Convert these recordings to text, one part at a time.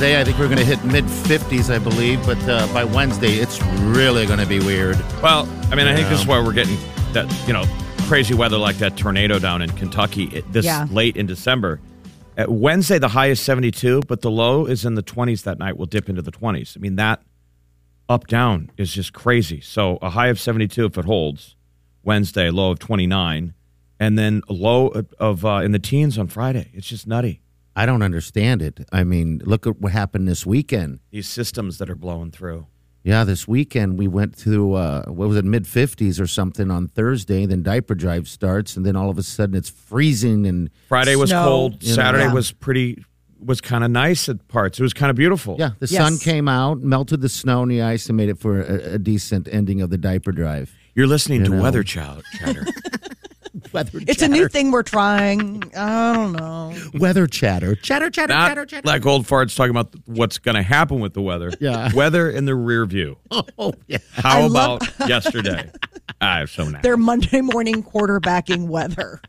Today, I think we're going to hit mid 50s, I believe, but uh, by Wednesday, it's really going to be weird. Well, I mean, I think this is why we're getting that, you know, crazy weather like that tornado down in Kentucky it- this Yeah. late in December. At Wednesday, the high is 72, but the low is in the 20s that night. We'll dip into the 20s. I mean, that up down is just crazy. So a high of 72 if it holds. Wednesday, low of 29, and then a low of, of uh, in the teens on Friday. It's just nutty. I don't understand it. I mean, look at what happened this weekend. These systems that are blowing through. Yeah, this weekend we went to, uh, what was it, mid 50s or something on Thursday. Then diaper drive starts, and then all of a sudden it's freezing. And Friday was Snow. cold. You know, Saturday yeah. was pretty was kind of nice at parts. It was kind of beautiful. yeah, the Yes. sun came out, melted the snow and the ice, and made it for a, a decent ending of the diaper drive. You're listening You to know. Weather Child Chatter. Weather It's a new thing we're trying. I don't know. Weather chatter. Chatter, chatter, Not chatter, chatter. like old farts talking about what's going to happen with the weather. Yeah. Weather in the rear view. Oh, yeah. How I love- about yesterday? I'm so mad. Their Monday morning quarterbacking weather.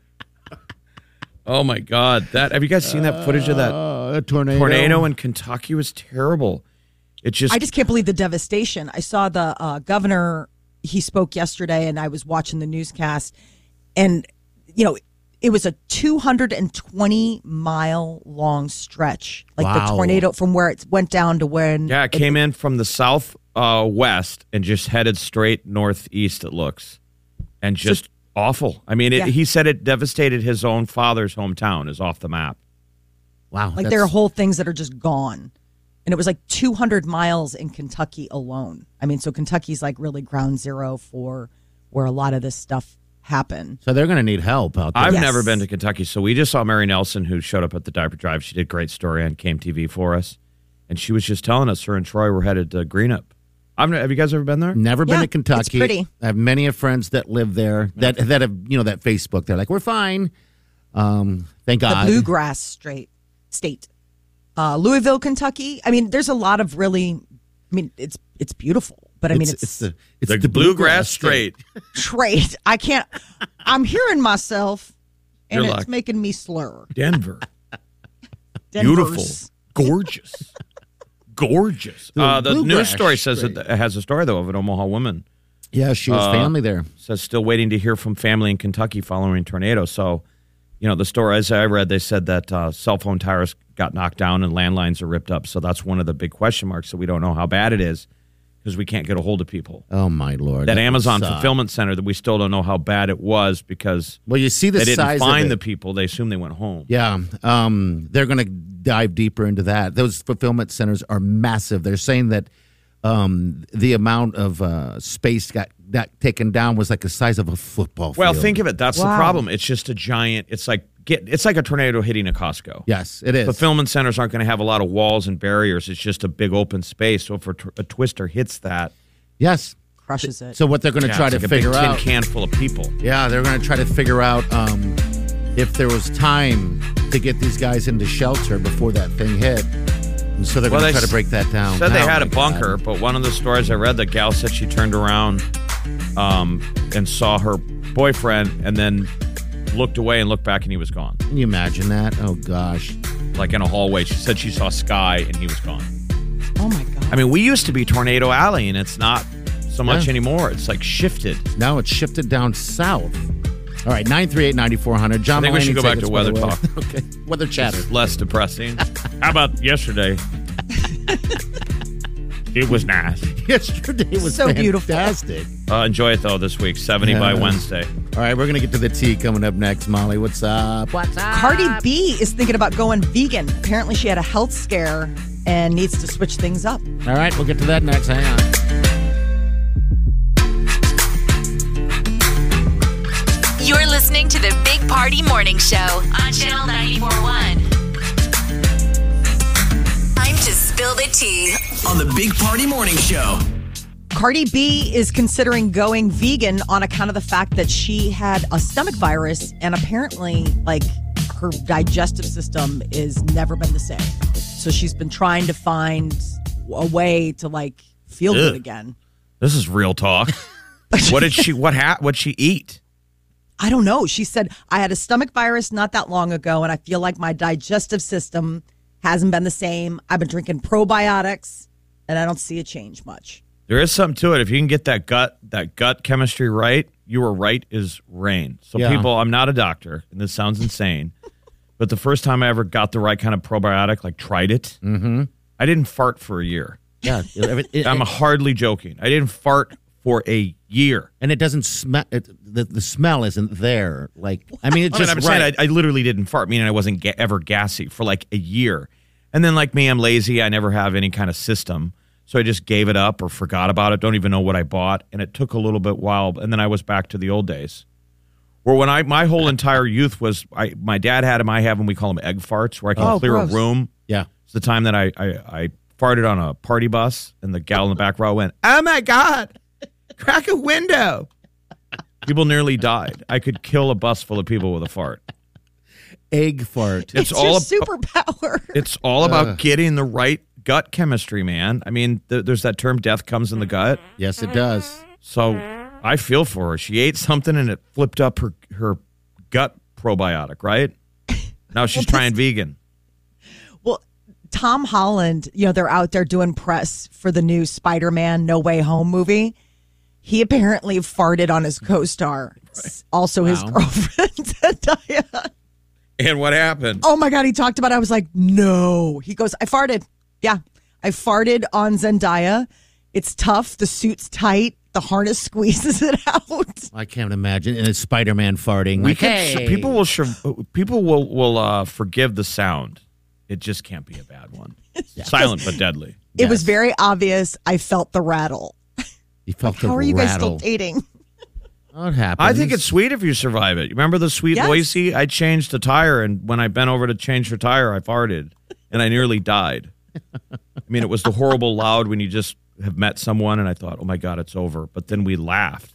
Oh my God. That have you guys seen that footage of that Uh, a tornado. tornado in Kentucky was terrible. It just I just can't believe the devastation. I saw the uh, governor. He spoke yesterday, and I was watching the newscast, and you know, it was a 220 mile long stretch, like Wow. the tornado from where it went down to when. Yeah, it came in from the south uh, west and just headed straight northeast. It looks, and just awful. I mean, it, Yeah. he said it devastated his own father's hometown. Is off the map. Wow. like there are whole things that are just gone, and it was like 200 miles in Kentucky alone. I mean, so Kentucky's like really ground zero for where a lot of this stuff happened. So they're going to need help out there. I've Yes. never been to Kentucky, so we just saw Mary Nelson, who showed up at the diaper drive. She did a great story on KMTV for us, and she was just telling us her and Troy were headed to Greenup. I've, ne- have you guys ever been there? Never been to Kentucky. it's pretty. I have many of friends that live there that that have you know that Facebook. They're like, we're fine. Um, thank God. the bluegrass straight state uh louisville kentucky i mean there's a lot of really i mean it's it's beautiful but i mean it's, it's the it's the, bluegrass straight. straight i can't i'm hearing myself and You're it's like- making me slur Denver, Denver's- beautiful, gorgeous, gorgeous. The Uh, the bluegrass news story says straight. it has a story though of an Omaha woman Yeah, she has Uh, family there. says still waiting to hear from family in Kentucky following tornado. So, you know, the story as I read, they said that uh, cell phone towers got knocked down and landlines are ripped up. So that's one of the big question marks. So we don't know how bad it is because we can't get a hold of people. Oh my lord! That would Amazon fulfillment center that we still don't know how bad it was because Well, you see the they didn't find the people. They assume they went home. Yeah, um, they're going to dive deeper into that. Those fulfillment centers are massive. They're saying that um, the amount of uh, space got that taken down was like the size of a football field. Well, think of it. That's the problem. It's just a giant. It's like get. It's like a tornado hitting a Costco. Yes, it is. The fulfillment centers aren't going to have a lot of walls and barriers. It's just a big open space. So if a, tw- a twister hits that, yes. crushes it So what they're going to yeah, try it's to like figure a big out? tin can full of people. Yeah, they're going to try to figure out um, if there was time to get these guys into shelter before that thing hit. And so they're Well, going to they try to break that down. Said they Oh, had a my God. bunker, but one of the stories I read, the gal said she turned around um, and saw her boyfriend, and then looked away and looked back, and he was gone, Can you imagine that? Oh gosh. like in a hallway. She said she saw sky, and he was gone. Oh my god. I mean, we used to be Tornado Alley, and it's not so much Yeah. anymore. It's like shifted. Now it's shifted down south. All right, 938 9400. John I think we should go back to by weather talk. okay. Weather chatter. It's less depressing. How about yesterday? it was nice. Yesterday was So beautiful. fantastic. Uh, enjoy it though this week. Seventy by Wednesday. All right, we're going to get to the tea coming up next. Molly, what's up? What's up? Cardi B is thinking about going vegan. Apparently, she had a health scare and needs to switch things up. All right, we'll get to that next. Hang on. Listening to the Big Party Morning Show on Channel 941. Time to spill the tea. on the Big Party Morning Show. Cardi B is considering going vegan on account of the fact that she had a stomach virus and apparently, like, her digestive system is never been the same. So she's been trying to find a way to like feel good again. This is real talk. what did she? What ha- What she eat? I don't know. She said, I had a stomach virus not that long ago, and I feel like my digestive system hasn't been the same. I've been drinking probiotics, and I don't see a change much. There is something to it. If you can get that gut that gut chemistry right, you were right is rain. So Yeah. people, I'm not a doctor, and this sounds insane, but the first time I ever got the right kind of probiotic, like tried it, mm-hmm. I didn't fart for a year. Yeah, it- it- I'm hardly joking. I didn't fart for a year. and it doesn't smell. It, uh, the the smell isn't there. Like I mean, it's I mean, just I'm saying right. I, I literally didn't fart, meaning I wasn't ga- ever gassy for like a year. And then, like me, I'm lazy. I never have any kind of system. So I just gave it up or forgot about it. Don't even know what I bought. And it took a little bit while. And then I was back to the old days. Where when I, my whole entire youth was, I, my dad had them, I have them, we call them egg farts, where I can Oh, clear gross. a room. yeah, It's the time that I, I, I farted on a party bus and the gal in the back row went, Oh my God, crack a window. People nearly died. I could kill a bus full of people with a fart. egg fart. It's, It's, all your ab- superpower. it's all about getting the right gut chemistry, man. I mean, th- there's that term "death comes in the gut." yes, it does. So I feel for her. She ate something and it flipped up her her gut probiotic. Right now she's trying vegan. Well, Tom Holland, you know, they're out there doing press for the new Spider Man No Way Home movie. He apparently farted on his co star, also his girlfriend, Zendaya. And what happened? Oh my God, he talked about it. I was like, no. He goes, I farted. Yeah, I farted on Zendaya. It's tough. The suit's tight. The harness squeezes it out. I can't imagine. And it's Spider Man farting. We like, can, hey. people will people will will uh, forgive the sound. It just can't be a bad one. Silent but deadly. It was very obvious. I felt the rattle. You felt the How are you guys still dating? What happened? I think it's sweet if you survive it. You remember the sweet Yes. Loisy? I changed the tire, and when I bent over to change her tire, I farted, and I nearly died. I mean, it was the horrible loud when you just have met someone, and I thought, oh my God, it's over. But then we laughed.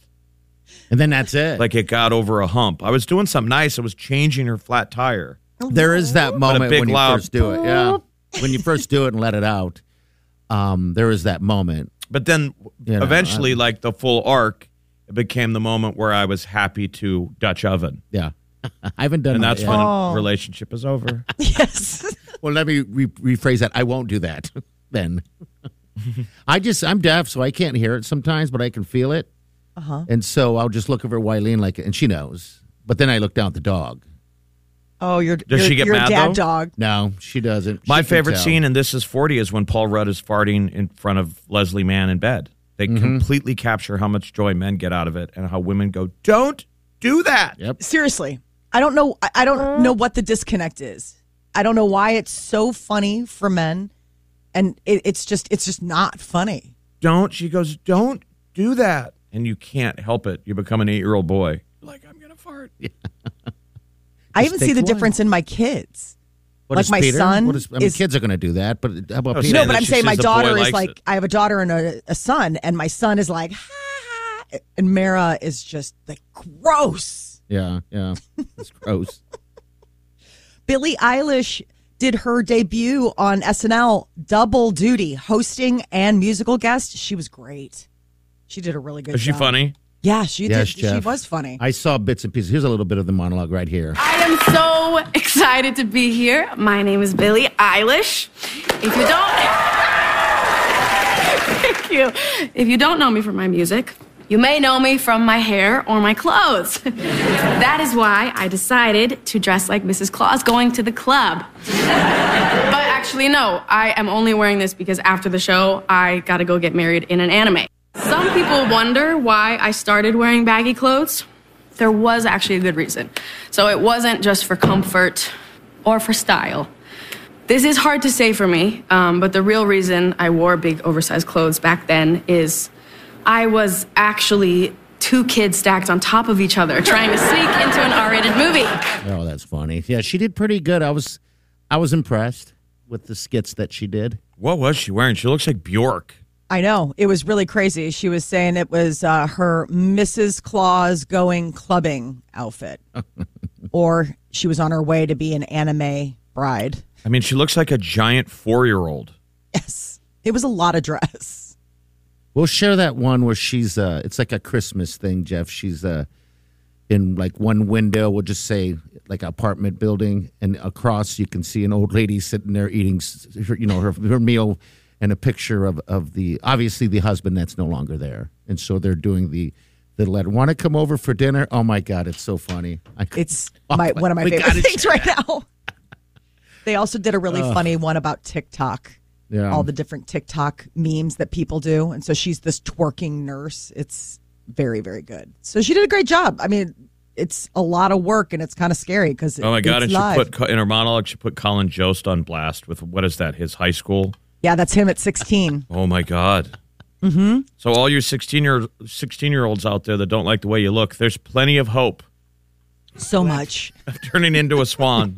and then that's it. Like it got over a hump. I was doing something nice. I was changing her flat tire. there is that moment big when you loud first do it. Yeah, when you first do it and let it out. Um, there is that moment. But then You know, eventually, I'm- like the full arc, it became the moment where I was happy to Dutch oven. Yeah, I haven't done And that's yet. when Oh. a relationship is over. yes. Well, let me re- rephrase that. I won't do that then. I just I'm deaf, so I can't hear it sometimes, but I can feel it. Uh-huh. And so I'll just look over Wileen like, and she knows. But then I look down at the dog. Oh, you're, Does you're, she get you're mad, a dad though? dog. No, she doesn't. My She favorite scene in This Is 40 is when Paul Rudd is farting in front of Leslie Mann in bed. They Mm-hmm. completely capture how much joy men get out of it and how women go, don't do that. Yep. Seriously, I don't know. I- I don't know what the disconnect is. I don't know why it's so funny for men, and it, it's just it's just not funny. Don't. She goes, don't do that. And you can't help it. You become an eight year old boy. Like, I'm going to fart. I even see the one. difference in my kids. What Like is my Peter? son What is, I mean, is- kids are going to do that, but how about Oh, Peter? No, but I'm saying my sees the boy daughter is like it. I have a daughter and a, a son, and my son is like, ha, and Mara is just like gross. Yeah, yeah. It's gross. Billie Eilish did her debut on SNL, double duty, hosting and musical guest. She was great. She did a really good Is she job. funny? Yeah, she Yes, did. She was funny. I saw bits and pieces. Here's a little bit of the monologue right here. I am so excited to be here. My name is Billie Eilish. If you don't, thank you. If you don't know me from my music, you may know me from my hair or my clothes. that is why I decided to dress like Mrs. Claus going to the club. but actually, no, I am only wearing this because after the show, I gotta go get married in an anime. Some people wonder why I started wearing baggy clothes. There was actually a good reason. So it wasn't just for comfort or for style. This is hard to say for me, um, but the real reason I wore big oversized clothes back then is I was actually two kids stacked on top of each other trying to sneak into an R rated movie. Oh, that's funny. Yeah, she did pretty good. I was, I was impressed with the skits that she did. What was she wearing? She looks like Bjork. I know. It was really crazy. She was saying it was uh, her Mrs. Claus going clubbing outfit. or she was on her way to be an anime bride. I mean, she looks like a giant four year old. Yes. It was a lot of dress. We'll share that one where she's. uh It's like a Christmas thing, Jeff. She's uh in like one window. We'll just say like an apartment building, and across you can see an old lady sitting there eating, her, you know, her, her meal, and a picture of of the obviously the husband that's no longer there, and so they're doing the. The letter. Want to come over for dinner? Oh my God, it's so funny. I could- It's oh my one of my favorite things right now. They also did a really funny one about TikTok. Yeah. All the different TikTok memes that people do. And so she's this twerking nurse. It's very, very good. So she did a great job. I mean, it's a lot of work and it's kind of scary because Oh my God. it's And she put, in her monologue, she put Colin Jost on blast with what is that, his high school? Yeah, that's him at 16. Oh my God. Mm-hmm. So, all you 16 year, 16 year olds out there that don't like the way you look, there's plenty of hope so much. of turning into a swan.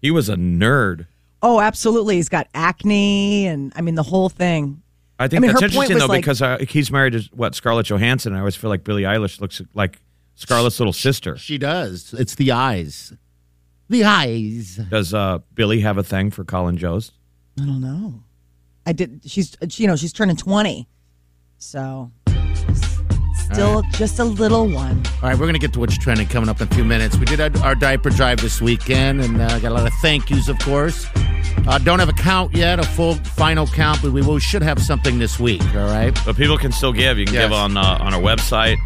he was a nerd. Oh, absolutely. He's got acne and I mean the whole thing. I think I mean, that's interesting though like- because uh, he's married to what Scarlett Johansson. I always feel like Billie Eilish looks like Scarlett's little sister. She does. It's the eyes. The eyes. Does uh, Billy have a thing for Colin Jost? I don't know. I did. She's you know she's turning twenty, so still just a little one. All right, we're going to get to what's trending coming up in a few minutes. We did our, our diaper drive this weekend and uh, got a lot of thank yous, of course. Uh, don't have a count yet, a full final count, but we will, should have something this week. All right. But people can still give. You can Yes. give on uh, on our website,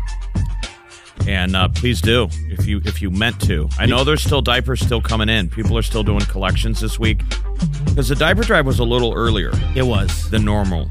and uh, please do if you if you meant to. I know there's still diapers still coming in. People are still doing collections this week because the diaper drive was a little earlier It was. than normal.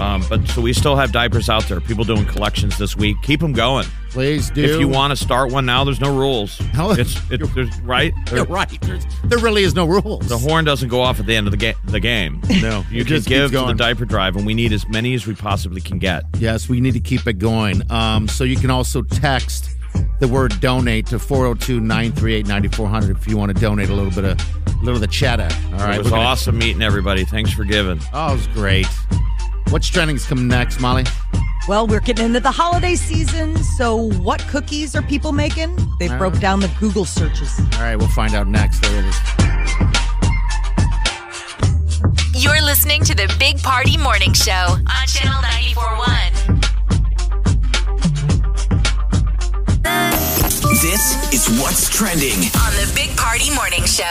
Um, but so we still have diapers out there. People doing collections this week. Keep them going. Please do. If you want to start one now, there's no rules. No. It's it, there's right. You're right. There's, there really is no rules. The horn doesn't go off at the end of the, ga- the game. No, You it can just give keeps to the going. diaper drive, and we need as many as we possibly can get. Yes, we need to keep it going. Um, so you can also text the word donate to 402 938 9400 if you want to donate a little bit of a little of the cheddar. All right. it was gonna- awesome meeting everybody. Thanks for giving. Oh, it was great. What's trending is coming next, Molly? Well, we're getting into the holiday season, so what cookies are people making? They broke down the Google searches. All right, we'll find out next. There it is. You're listening to the Big Party Morning Show on Channel 941. This is what's trending. On the Big Party Morning Show.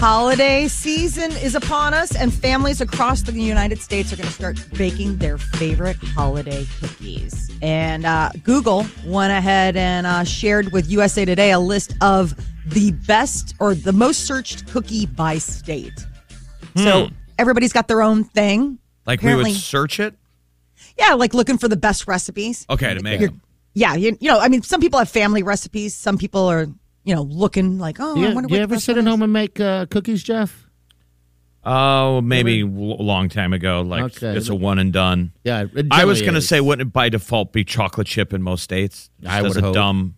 Holiday season is upon us, and families across the United States are going to start baking their favorite holiday cookies. And uh, Google went ahead and uh, shared with USA Today a list of the best or the most searched cookie by state. So everybody's got their own thing. Like we would search it. Yeah, like looking for the best recipes. Okay, to make You're- them. Yeah, you, you know, I mean, some people have family recipes. Some people are, you know, looking like, oh, Do I wonder do you ever sit at is. home and make uh, cookies, Jeff? Oh, maybe a long time ago. Like Okay. it's a one and done. Yeah, it I was going to say, wouldn't it by default be chocolate chip in most states? Just I as would a hope. dumb.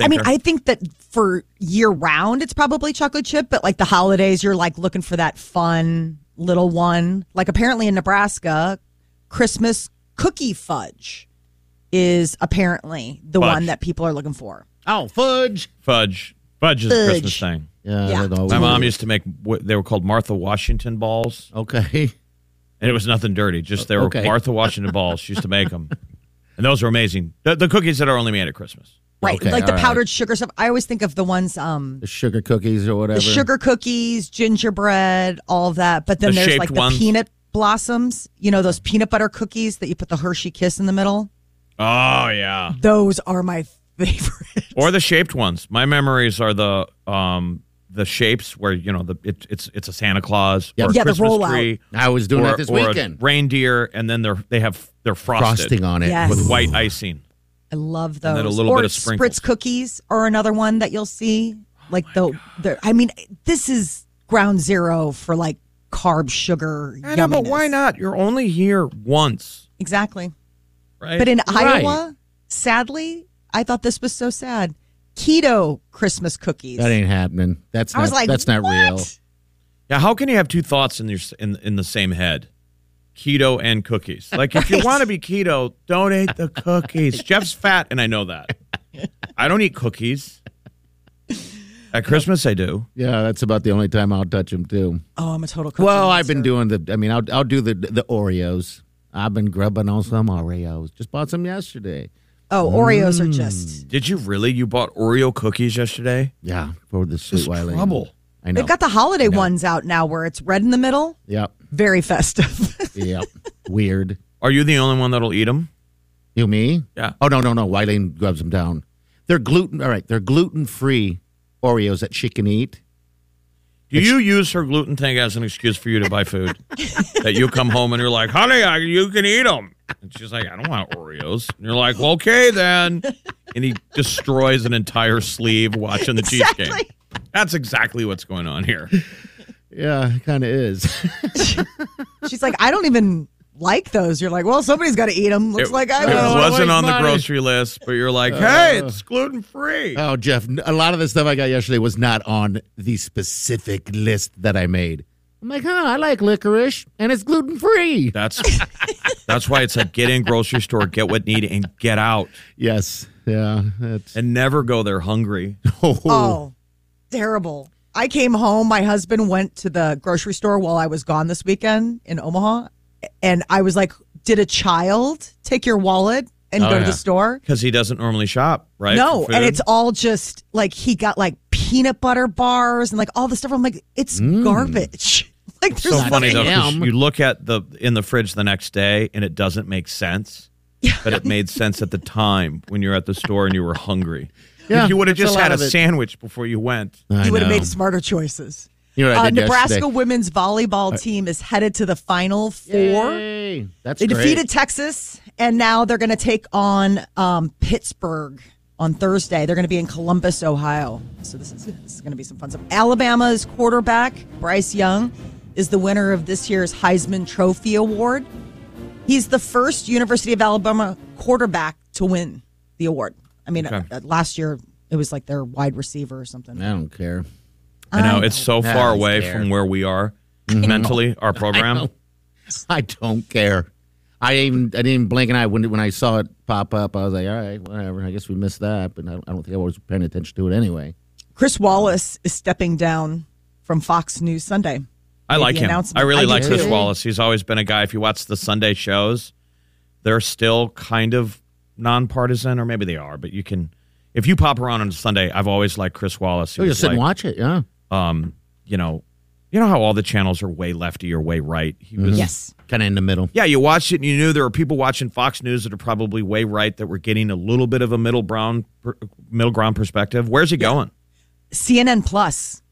I mean. I think that for year round, it's probably chocolate chip, but like the holidays, you're like looking for that fun little one. Like apparently in Nebraska, Christmas cookie fudge is apparently the Fudge. one that people are looking for. Oh, fudge. fudge. Fudge is a Fudge. Christmas thing. Yeah, Yeah. that always My mom used to make. what- They were called Martha Washington balls, Okay. and it was nothing dirty. Just they were Okay. Martha Washington balls. She used to make them, and those were amazing. The, the cookies that are only made at Christmas. Right, Okay, like the all right. powdered sugar stuff. I always think of the ones, um, The sugar cookies or whatever. the sugar cookies, gingerbread, all of that. But then The there's shaped like the ones. peanut blossoms. You know those peanut butter cookies that you put the Hershey Kiss in the middle. Oh yeah, Those are my favorite. or the shaped ones. My memories are the um the shapes where you know the it, it's it's a Santa Claus Yeah. or a Yeah, the Christmas rollout. tree. I was doing or, that this or a weekend. reindeer, and then they're they have they're frosted Frosting on it. Yes. with white icing. I love And those. then a little or bit of sprinkles. Spritz cookies are another one that you'll see. Like the, the, I mean, this is ground zero for like carb sugar. I know, but why not? You're only here once, Exactly. Right? But in Right. Iowa, sadly, I thought this was so sad. Keto Christmas cookies. That ain't happening. That's I not, was like, that's not what? real. yeah, how can you have two thoughts in your in in the same head? Keto and cookies. Like if you want to be keto, don't eat the cookies. Jeff's fat, and I know that. I don't eat cookies. At Christmas, I do. Yeah, that's about the only time I'll touch them too. Oh, I'm a total cookie Well, I've been doing the. I mean, I'll I'll do the the Oreos. I've been grubbing on some Oreos. Just bought some yesterday. Oh, Oreos Mm. are just. Did you really? You bought Oreo cookies yesterday? Yeah, for the sweet Just Wileen. trouble. I know. They've got the holiday ones out now where it's red in the middle. Yep. Very festive. Yep. Weird. Are you the only one that'll eat them? You me? Yeah. Oh no no no. Wileen grubs them down. They're gluten. All right. They're gluten free Oreos that she can eat. Do you use her gluten thing as an excuse for you to buy food? that you come home and you're like, honey, I, you can eat them. And she's like, I don't want Oreos. And you're like, well, okay then. And he destroys an entire sleeve watching the Chiefs game. That's exactly what's going on here. Yeah, it kind of is. She's like, I don't even like those. You're like, well, somebody's got to eat them. Looks it, like I it will. don't wasn't waste on the grocery list, but you're like, uh, hey, it's gluten free. oh, Jeff, a lot of the stuff I got yesterday was not on the specific list that I made. I'm like, huh, I like licorice and it's gluten free. That's that's why it's like get in grocery store, get what need, and get out, Yes. Yeah. That's. and never go there hungry. Oh, terrible. I came home. My husband went to the grocery store while I was gone this weekend in Omaha. And I was like, did a child take your wallet and Oh, go to the store? Because he doesn't normally shop, right? No, and it's all just like he got like peanut butter bars and like all the stuff. I'm like, it's mm. garbage. Like there's so funny though. You look at the in the fridge the next day, and it doesn't make sense. But it made sense at the time when you're at the store and you were hungry. Yeah, if you would have that's a just had a sandwich before you went. I you would have made smarter choices. You know what I Uh, did Nebraska yesterday? women's volleyball team is headed to the final four. Yay. That's They great. defeated Texas, and now they're going to take on um, Pittsburgh on Thursday. They're going to be in Columbus, Ohio. So this is this is going to be some fun stuff. Alabama's quarterback Bryce Young is the winner of this year's Heisman Trophy Award. He's the first University of Alabama quarterback to win the award. I mean, Okay. uh, last year it was like their wide receiver or something. I don't care. I know it's so I far away care. from where we are mentally. Our program. I don't care. I even I didn't even blink an eye when when I saw it pop up. I was like, all right, whatever. I guess we missed that, but I don't, I don't think I was paying attention to it anyway. Chris Wallace is stepping down from Fox News Sunday. I like him. I really I like Chris too. Wallace. He's always been a guy. If you watch the Sunday shows, they're still kind of nonpartisan, or maybe they are. But you can, if you pop around on a Sunday, I've always liked Chris Wallace. He So you just sit and watch it, yeah. Um, you know, you know how all the channels are way lefty or way right. He was, Yes. Kind of in the middle. yeah. You watched it, and you knew there were people watching Fox News that are probably way right that were getting a little bit of a middle brown, middle ground perspective. Where's he going? CNN Plus.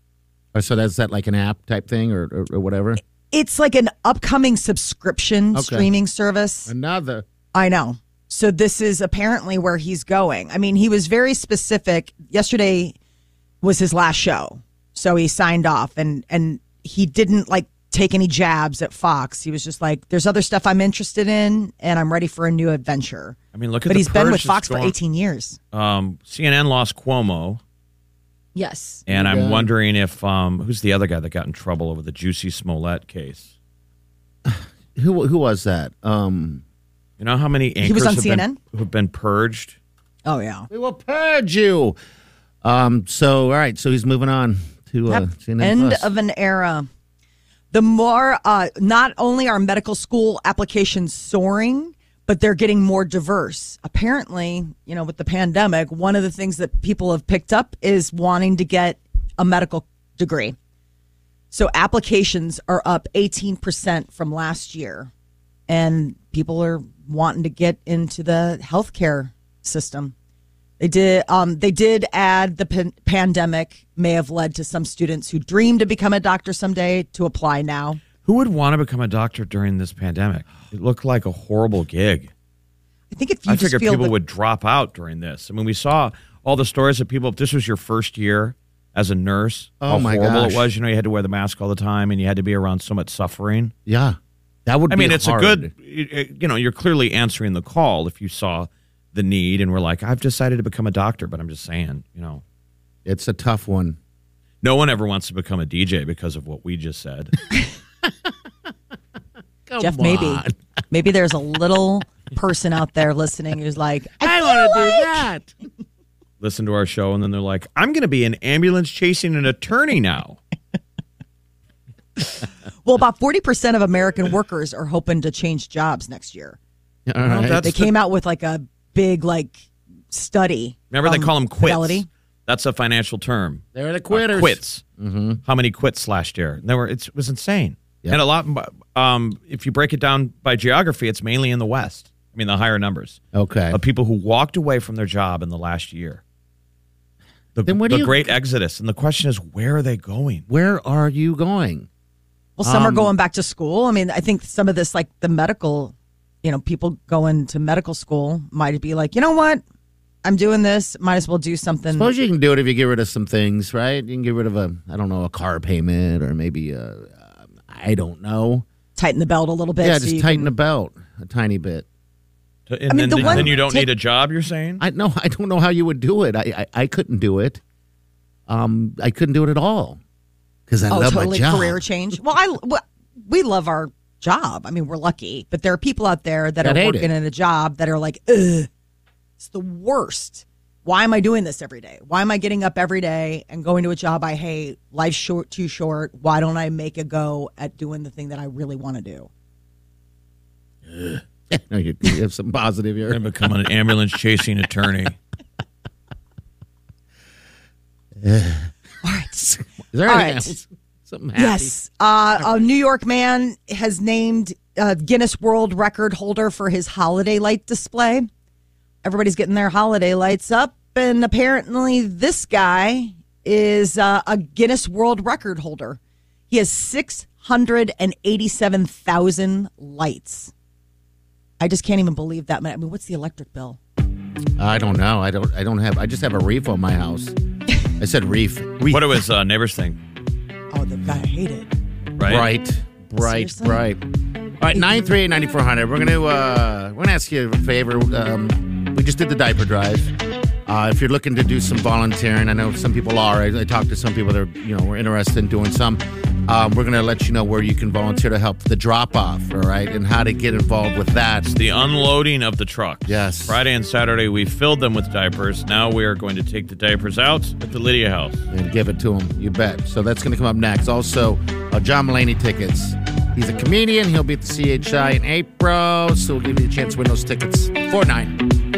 Or So that's that like an app type thing or, or, or whatever. It's like an upcoming subscription Okay. streaming service. Another. I know. So this is apparently where he's going. I mean, he was very specific. Yesterday was his last show. So he signed off and and he didn't like take any jabs at Fox. He was just like there's other stuff I'm interested in and I'm ready for a new adventure. I mean, look at the But the he's been with that's Fox for 18 years. Um, CNN lost Cuomo. Yes. And I'm wondering if um, who's the other guy that got in trouble over the Jussie Smollett case? Who who was that? Um, You know how many anchors he was on have, CNN? Been, have been purged? Oh yeah. we will purge you. Um. So all right. So he's moving on to uh, Yep. End Plus. of an era. The more, uh, not only are medical school applications soaring, but they're getting more diverse. Apparently, you know, with the pandemic, one of the things that people have picked up is wanting to get a medical degree. So applications are up 18% from last year, and people are wanting to get into the healthcare system. They did. Um, they did add the pan- pandemic may have led to some students who dream to become a doctor someday to apply now. Who would want to become a doctor during this pandemic? It looked like a horrible gig. I think if you I just figured feel people that- would drop out during this. I mean, we saw all the stories of people. If this was your first year as a nurse, Oh, how my horrible gosh. it was. You know, you had to wear the mask all the time, and you had to be around so much suffering. yeah, that would. I be mean, it's hard. a good. it- it- You know, you're clearly answering the call if you saw the need and were like, I've decided to become a doctor. But I'm just saying, you know, It's a tough one. no one ever wants to become a DJ because of what we just said. Jeff, maybe, maybe there's a little person out there listening who's like, I, want to do that. Listen to our show, and then they're like, I'm going to be an ambulance chasing an attorney now. well, about 40% of American workers are hoping to change jobs next year. All right. that's They the- came out with like a big like study. Remember, they call them quits. Fidelity. That's a financial term. They're the Uh, quitters. quits. Mm-hmm. How many quits last year? There were. It's, it was insane. Yep. And a lot. Um, if you break it down by geography, it's mainly in the West. I mean, the higher numbers Okay. of people who walked away from their job in the last year. The, Then where do the you- great exodus, and the question is, where are they going? Where are you going? Well, some are Um, going back to school. I mean, I think some of this, like the medical, you know, people going to medical school might be like, you know what? I'm doing this. Might as well do something. Suppose you can do it if you get rid of some things, right? You can get rid of a, I don't know, a car payment or maybe a, um, I don't know. tighten the belt a little bit. yeah, so just tighten can- the belt a tiny bit. And I mean, then, the one- then you don't take- need a job. You're saying? I no, I don't know how you would do it. I I, I couldn't do it. Um, I couldn't do it at all because I oh, love totally my job. career change. Well, I well, we love our job. I mean, we're lucky, but there are people out there that That are working it. in a job that are like, Ugh, it's the worst. Why am I doing this every day? Why am I getting up every day and going to a job I hate? Life's short, too short. Why don't I make a go at doing the thing that I really want to do? No, you, you have some positive here. and become an ambulance chasing attorney. All right. Is there All anything right. else? Something happy? Yes. Uh, a New York man has named uh, Guinness World Record holder for his holiday light display. Everybody's getting their holiday lights up, and apparently, this guy is uh, a Guinness World Record holder. He has 687,000 lights. I just can't even believe that. many. I mean, what's the electric bill? I don't know. I don't. I don't have. I just have a reef on my house. I said reef. reef. What do his uh, neighbors think? Oh, the guy I hate it. Right? Bright, bright, Seriously? bright. All right, nine three eight ninety four hundred. We're gonna uh, we're gonna ask you a favor. Um, we just did the diaper drive. Uh, if you're looking to do some volunteering, I know some people are. I, I talked to some people that are, you know were interested in doing some. Um, we're going to let you know where you can volunteer to help the drop off, all right, and how to get involved with that. It's the unloading of the truck. Yes. Friday and Saturday, we filled them with diapers. Now we are going to take the diapers out at the Lydia house and give it to them. You bet. So that's going to come up next. Also, uh, John Mulaney tickets. He's a comedian. He'll be at the CHI in April, so we'll give you a chance to win those tickets. 4 9.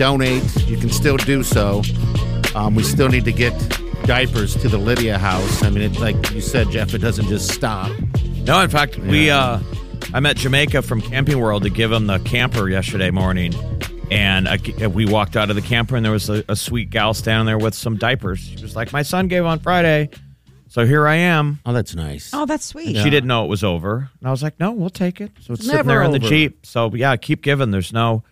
donate, you can still do so. Um, we still need to get diapers to the Lydia house. I mean, it, like you said, Jeff, it doesn't just stop. No, in fact, we uh, I met Jamaica from Camping World to give him the camper yesterday morning, and I, we walked out of the camper and there was a, a sweet gal standing there with some diapers. She was like, "My son gave on Friday." So here I am. Oh, that's nice. Oh, that's sweet. She didn't know it was over. And I was like, no, we'll take it. So it's, It's sitting never there in the. Jeep. So yeah, keep giving. There's no,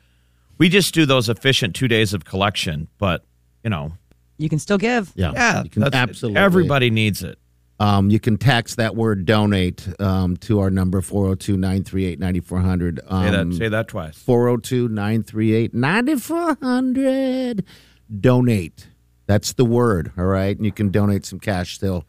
we just do those efficient two days of collection. But, you know, You can still give. Yeah, yeah, you can absolutely. Everybody needs it. Um, you can text that word donate um, to our number 402 938 9400. Say that, say that twice. 402 938 9400. Donate. That's the word, all right? And you can donate some cash still.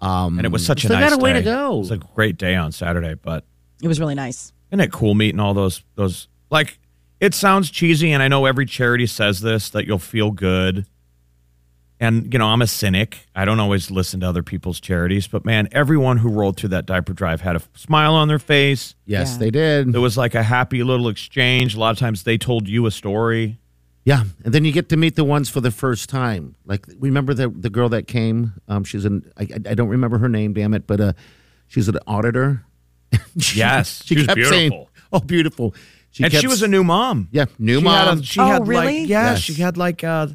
Um, And it was such a still nice got a way day. to go. It was a great day on Saturday, but It was really nice. isn't it cool meeting all those those like it sounds cheesy and I know every charity says this that you'll feel good. And you know, I'm a cynic. I don't always listen to other people's charities, but man, everyone who rolled through that diaper drive had a smile on their face. yes, Yeah. they did. It was like a happy little exchange. A lot of times they told you a story. Yeah, and then you get to meet the ones for the first time. Like remember the the girl that came? Um, she's an I, I don't remember her name, damn it, but uh, she's an auditor. She- Yes, she was kept saying, beautiful. "Oh, beautiful." She and kept she was a new mom. yeah new she mom, Had a, she Oh, had really? like yeah, Yes. she had like uh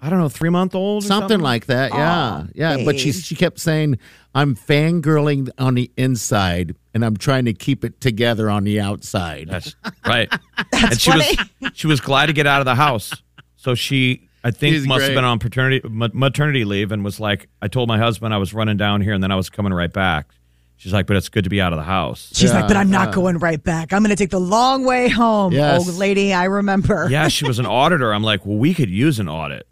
I don't know, three month old something like that. Yeah, Aw, yeah. But she she kept saying, "I'm fangirling on the inside, and I'm trying to keep it together on the outside." That's right. and she was she was glad to get out of the house. So she I think She's must great. have been on paternity maternity leave and was like I told my husband I was running down here and then I was coming right back. She's like, but it's good to be out of the house. She's Yeah, like, but I'm not yeah. going right back. I'm going to take the long way home. Yes. Old lady, I remember. yeah, she was an auditor. I'm like, well, we could use an audit,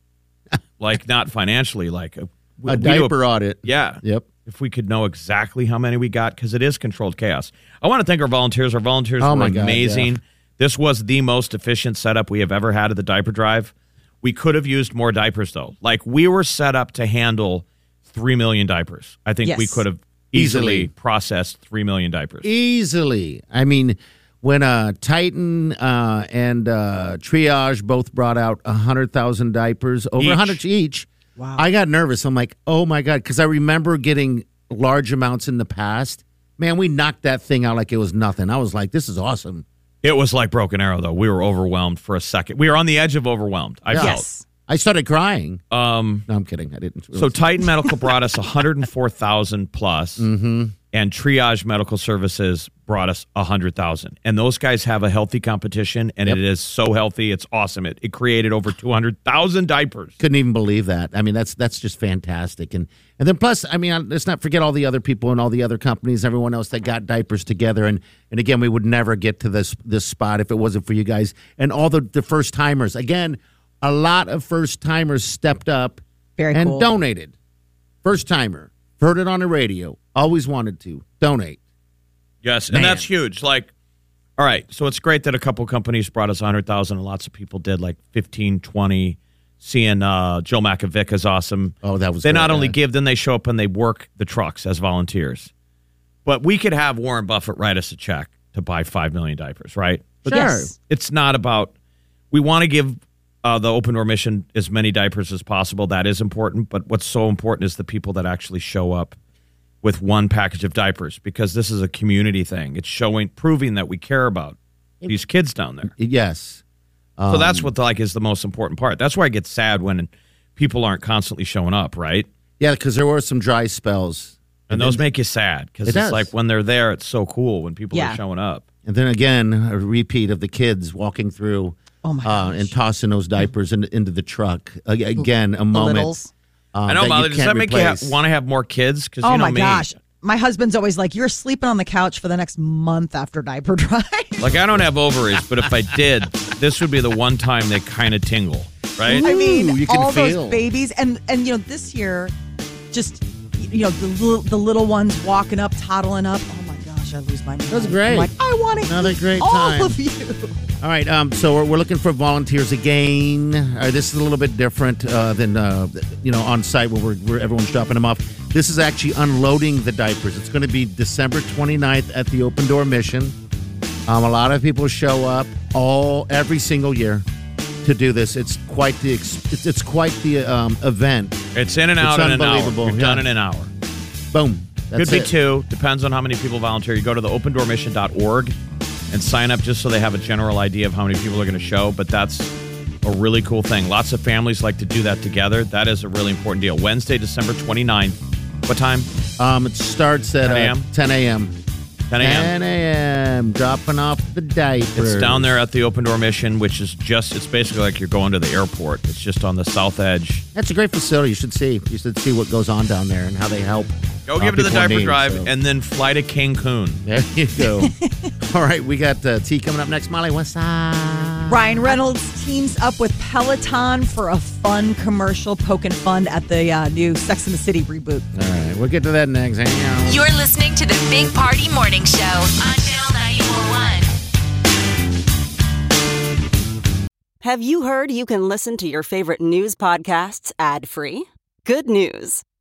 like not financially, like uh, a, A we do diaper audit. Yeah. Yep. If we could know exactly how many we got, because it is controlled chaos. I want to thank our volunteers. Our volunteers Oh, were God, amazing. yeah. This was the most efficient setup we have ever had at the diaper drive. We could have used more diapers, though. Like we were set up to handle three million diapers. I think we could have easily, Easily. processed three million diapers. Easily. I mean, when uh, Titan uh, and uh, Triage both brought out 100,000 diapers, over Each. 100 each, Wow. I got nervous. I'm like, oh my God. Because I remember getting large amounts in the past. Man, we knocked that thing out like it was nothing. I was like, this is awesome. It was like Broken Arrow, though. We were overwhelmed for a second. We were on the edge of overwhelmed. I Yes. I started crying. Um, No, I'm kidding. I didn't. So Titan Medical brought us 104,000 plus, Mm-hmm. and Triage Medical Services brought us 100,000. And those guys have a healthy competition, and it is so healthy. It's awesome. It, it created over 200,000 diapers. couldn't even believe that. I mean, that's that's just fantastic. And and then plus, I mean, let's not forget all the other people and all the other companies, everyone else that got diapers together. And and again, we would never get to this this spot if it wasn't for you guys and all the the first timers. Again, a lot of first timers stepped up Very and cool. donated. First timer heard it on the radio, always wanted to donate. Yes, Man. and that's huge. Like, all right, so it's great that a couple companies brought us 100,000, and lots of people did, like 15, 20. Seeing uh, Joe Makovic is awesome. Oh, that was They great, not only yeah. give, then they show up and they work the trucks as volunteers. But we could have Warren Buffett write us a check to buy 5 million diapers, right? But Yes. it's not about, we want to give uh, the open door mission as many diapers as possible. That is important. But what's so important is the people that actually show up with one package of diapers because this is a community thing. It's showing, proving that we care about these kids down there. Yes. so that's what like is the most important part. That's why I get sad when people aren't constantly showing up, right? Yeah, because there were some dry spells. And those make you sad because It it's does. like when they're there, it's so cool when people Yeah. are showing up. And then again, a repeat of the kids walking through Oh, my uh, and tossing those diapers in, into the truck. Again, a moment. littles. uh, I know, that Molly. you Does can't that make replace. you ha- want to have more kids? Because Oh you know my me. gosh. My husband's always like, You're sleeping on the couch for the next month after diaper drive. Like I don't have ovaries, but if I did, this would be the one time they kind of tingle, right? I mean, you can all feel. those babies, and and you know, this year, just you know, the little, the little ones walking up, toddling up. Oh my gosh, I lose my mind. That's great. I'm like, I want to Another great all time. of you. All right, um, so we're, we're looking for volunteers again. Uh, this is a little bit different uh, than uh, you know on site where, we're, where everyone's dropping them off. This is actually unloading the diapers. It's going to be December 29th at the Open Door Mission. Um, a lot of people show up all every single year to do this. It's quite the it's, it's quite the um, event. It's in and It's out in an hour. unbelievable, We've done in an hour. Boom. That's Could be it. two. Depends on how many people volunteer. You go to the opendoormission.org and sign up just so they have a general idea of how many people are going to show. But that's a really cool thing. Lots of families like to do that together. That is a really important deal. Wednesday, December 29th What time? Um, it starts at 10 uh, a.m.? 10 a.m. 10 a.m. 10 a.m. Dropping off the diapers. It's down there at the Open Door Mission, which is just, it's basically like you're going to the airport. It's just on the south edge. That's a great facility. You should see. You should see what goes on down there and how they help. Go give it to the diaper need, drive so. and then fly to Cancun. There you go. All right, we got uh, tea coming up next. Molly, what's up? Ryan Reynolds teams up with Peloton for a fun commercial poking fun at the uh, new Sex and the City reboot. All right, we'll get to that next. Hang on. You're listening to the Big Party Morning Show on Channel 941. Have you heard you can listen to your favorite news podcasts ad free? Good news!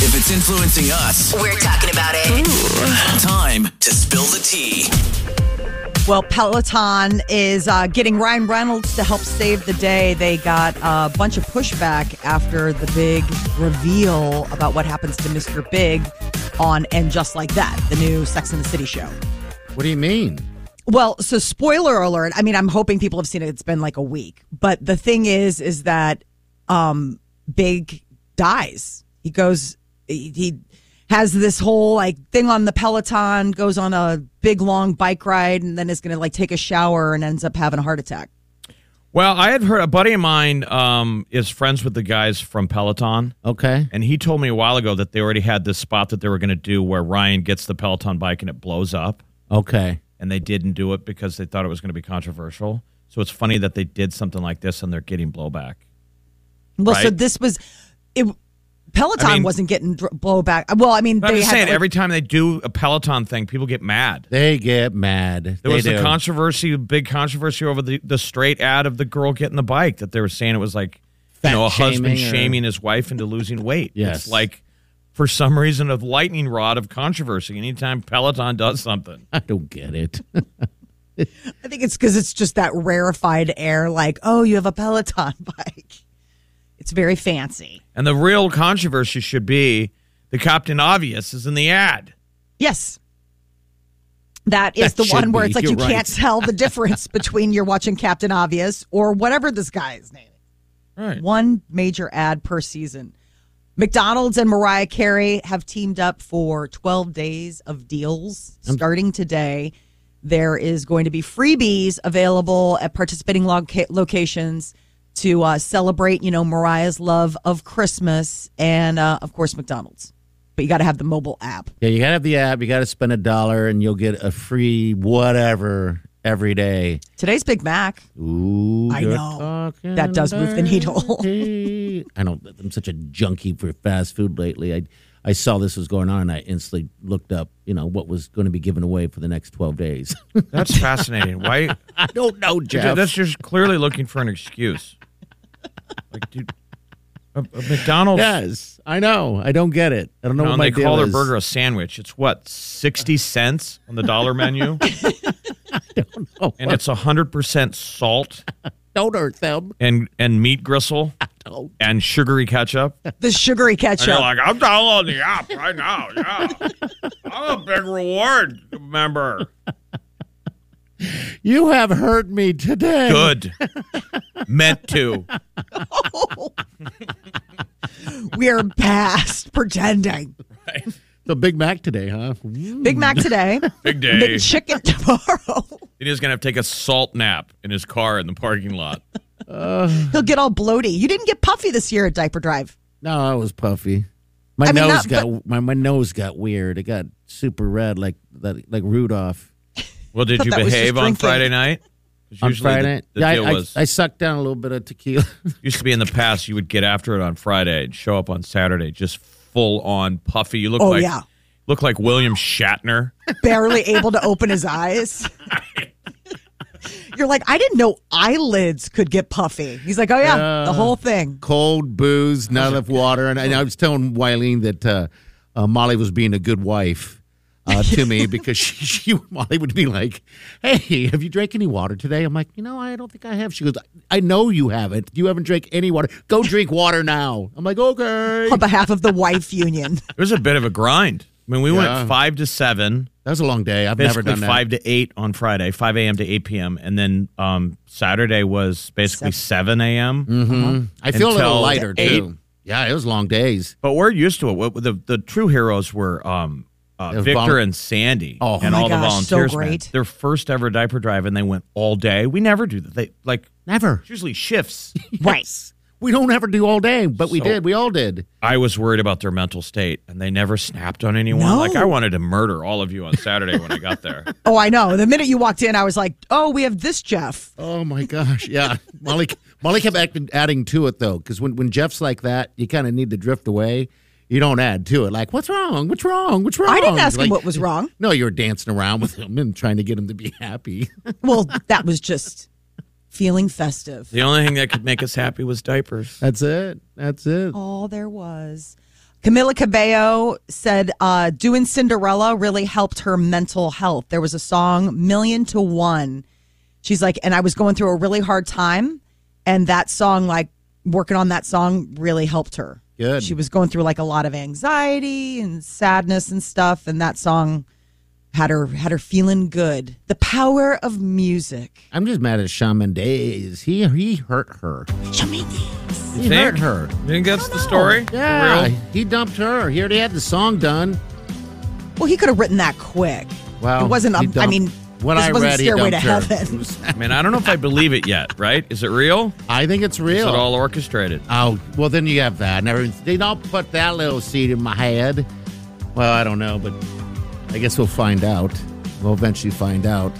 If it's influencing us, We're talking about it. time to spill the tea. Well, Peloton is uh, getting Ryan Reynolds to help save the day. They got a bunch of pushback after the big reveal about what happens to Mr. Big on And Just Like That, the new Sex and the City show. What do you mean? Well, so spoiler alert. I mean, I'm hoping people have seen it. It's been like a week. But the thing is, is that um, Big dies. He goes, he, he has this whole like thing on the Peloton, goes on a big long bike ride, and then is going to like take a shower and ends up having a heart attack. Well, I had heard a buddy of mine um, is friends with the guys from Peloton. Okay. And he told me a while ago that they already had this spot that they were going to do where Ryan gets the Peloton bike and it blows up. Okay. And they didn't do it because they thought it was going to be controversial. So it's funny that they did something like this and they're getting blowback. Well, so this was it. Peloton I mean- wasn't getting blowback. Well, I mean, But I'm they just had saying, like- every time they do a Peloton thing, people get mad. They get mad. There They was do. the controversy, big controversy over the, the straight ad of the girl getting the bike that they were saying it was like, Fat you know, a shaming husband or- shaming his wife into losing weight. Yes. It's like, for some reason, a lightning rod of controversy anytime Peloton does something. I don't get it. I think it's because it's just that rarefied air, like, oh, you have a Peloton bike. It's very fancy. And the real controversy should be the Captain Obvious is in the ad. Yes. That is That the one where be. it's like You're you right. can't tell the difference between you're watching Captain Obvious or whatever this guy's name is. Right. One major ad per season. McDonald's and Mariah Carey have teamed up for 12 days of deals starting today. There is going to be freebies available at participating loca- locations to uh, celebrate, you know, Mariah's love of Christmas and, uh, of course, McDonald's. But you got to have the mobile app. Yeah, you gotta have the app. You gotta spend a dollar, and you'll get a free whatever every day. Today's Big Mac. Ooh, I you're know. That does move the needle. dirty. I know. I'm such a junkie for fast food lately. I I saw this was going on, and I instantly looked up, you know, what was going to be given away for the next 12 days. That's fascinating. Why? I don't know, Jeff. That's just clearly looking for an excuse. Like, dude, a, a McDonald's. yes, I know. I don't get it. I don't know know, what my they call their is. burger a sandwich. It's what sixty cents on the dollar menu, Oh, and it's hundred percent salt don't hurt them. and and meat gristle Don't. and sugary ketchup. The sugary And ketchup. you're like, I'm downloading the app right now. Yeah, I'm a big reward member. You have hurt me today. Good, meant to. We're past pretending. The Big Mac today, huh? Big Mac today. Big day. Big chicken tomorrow. He's gonna have to take a salt nap in his car in the parking lot. Uh. He'll get all bloaty. You didn't get puffy this year at Diaper Drive. No, I was puffy. My I mean, nose not- got my, my nose got weird. It got super red, like that, like Rudolph. Well, did you that was just behave on drinking. Friday night? 'Cause On usually the- Friday, the, yeah, deal I, was I, I sucked down a little bit of tequila. used to be in the past. You would get after it on Friday and show up on Saturday just full on puffy. You look Oh, like yeah. look like William Shatner. Barely able to open his eyes. You're like, I didn't know eyelids could get puffy. He's like, oh yeah, the whole thing. Cold booze, not enough water, and, and I was telling Wileen that uh, uh, Molly was being a good wife uh, to me because she, she Molly would be like, "Hey, have you drank any water today?" I'm like, "You know, I don't think I have." She goes, "I know you haven't. You haven't drank any water. Go drink water now." I'm like, "Okay." On behalf of the wife union. It was a bit of a grind. I mean, we Yeah. went five to seven. That was a long day. I've never basically done that. five to eight on Friday, five a.m. to eight p.m., and then um, Saturday was basically seven a.m. hmm I feel a little until lighter eight. too. Yeah, it was long days. But we're used to it. The the true heroes were um, uh, Victor vol- and Sandy Oh. and Oh my all the gosh, so volunteers. man. Their first ever diaper drive, and they went all day. We never do that. They like Never. it's usually shifts. Right. We don't ever do all day, but we did. We all did. I was worried about their mental state, and they never snapped on anyone. No. Like I wanted to murder all of you on Saturday when I got there. Oh, I know. The minute you walked in, I was like, oh, we have this Jeff. Oh my gosh, yeah. Molly, Molly kept adding to it though, because when when Jeff's like that, you kind of need to drift away. You don't add to it. Like, what's wrong? What's wrong? What's wrong? I didn't ask Like, him what was wrong. No, you were dancing around with him and trying to get him to be happy. Well, that was just feeling festive. The only thing that could make us happy was diapers. That's it. That's it. All there was. Camila Cabello said uh, doing Cinderella really helped her mental health. There was a song, Million to One. She's like, and I was going through a really hard time. And that song, like working on that song, really helped her. Good. She was going through like a lot of anxiety and sadness and stuff. And that song had her had her feeling good. The power of music. I'm just mad at Shawn Mendes. He he hurt her. He hurt her. You think that's the story? For Yeah, real? he dumped her. He already had the song done. Well, he could have written that quick. Well, it wasn't. he A, I mean, when this I wasn't read, he dumped her. Heaven. I mean, I don't know if I believe it yet. Right? Is it real? I think it's real. Is it all orchestrated? Oh, well, then you have that. Never, they don't put that little seed in my head. Well, I don't know, but I guess we'll find out. We'll eventually find out.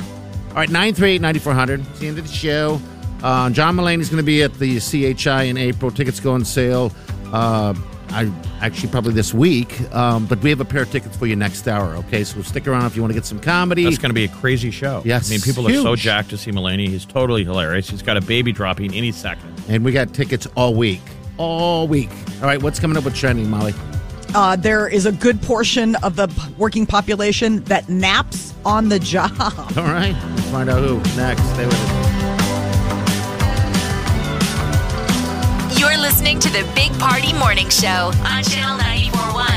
All right, 938 9400. It's the end of the show. Uh, John Mulaney's going to be at the CHI in April. Tickets go on sale. Uh, I actually probably this week, um, but we have a pair of tickets for you next hour. Okay, so stick around if you want to get some comedy. That's going to be a crazy show. Yes, I mean, people are so jacked to see Mulaney. He's totally hilarious. He's got a baby dropping any second. and we got tickets all week. All week. All right, what's coming up with trending, Molly? Uh, there is a good portion of the working population that naps on the job. All right, let's find out who next. Stay with us. Listening to the Big Party Morning Show on Channel 941.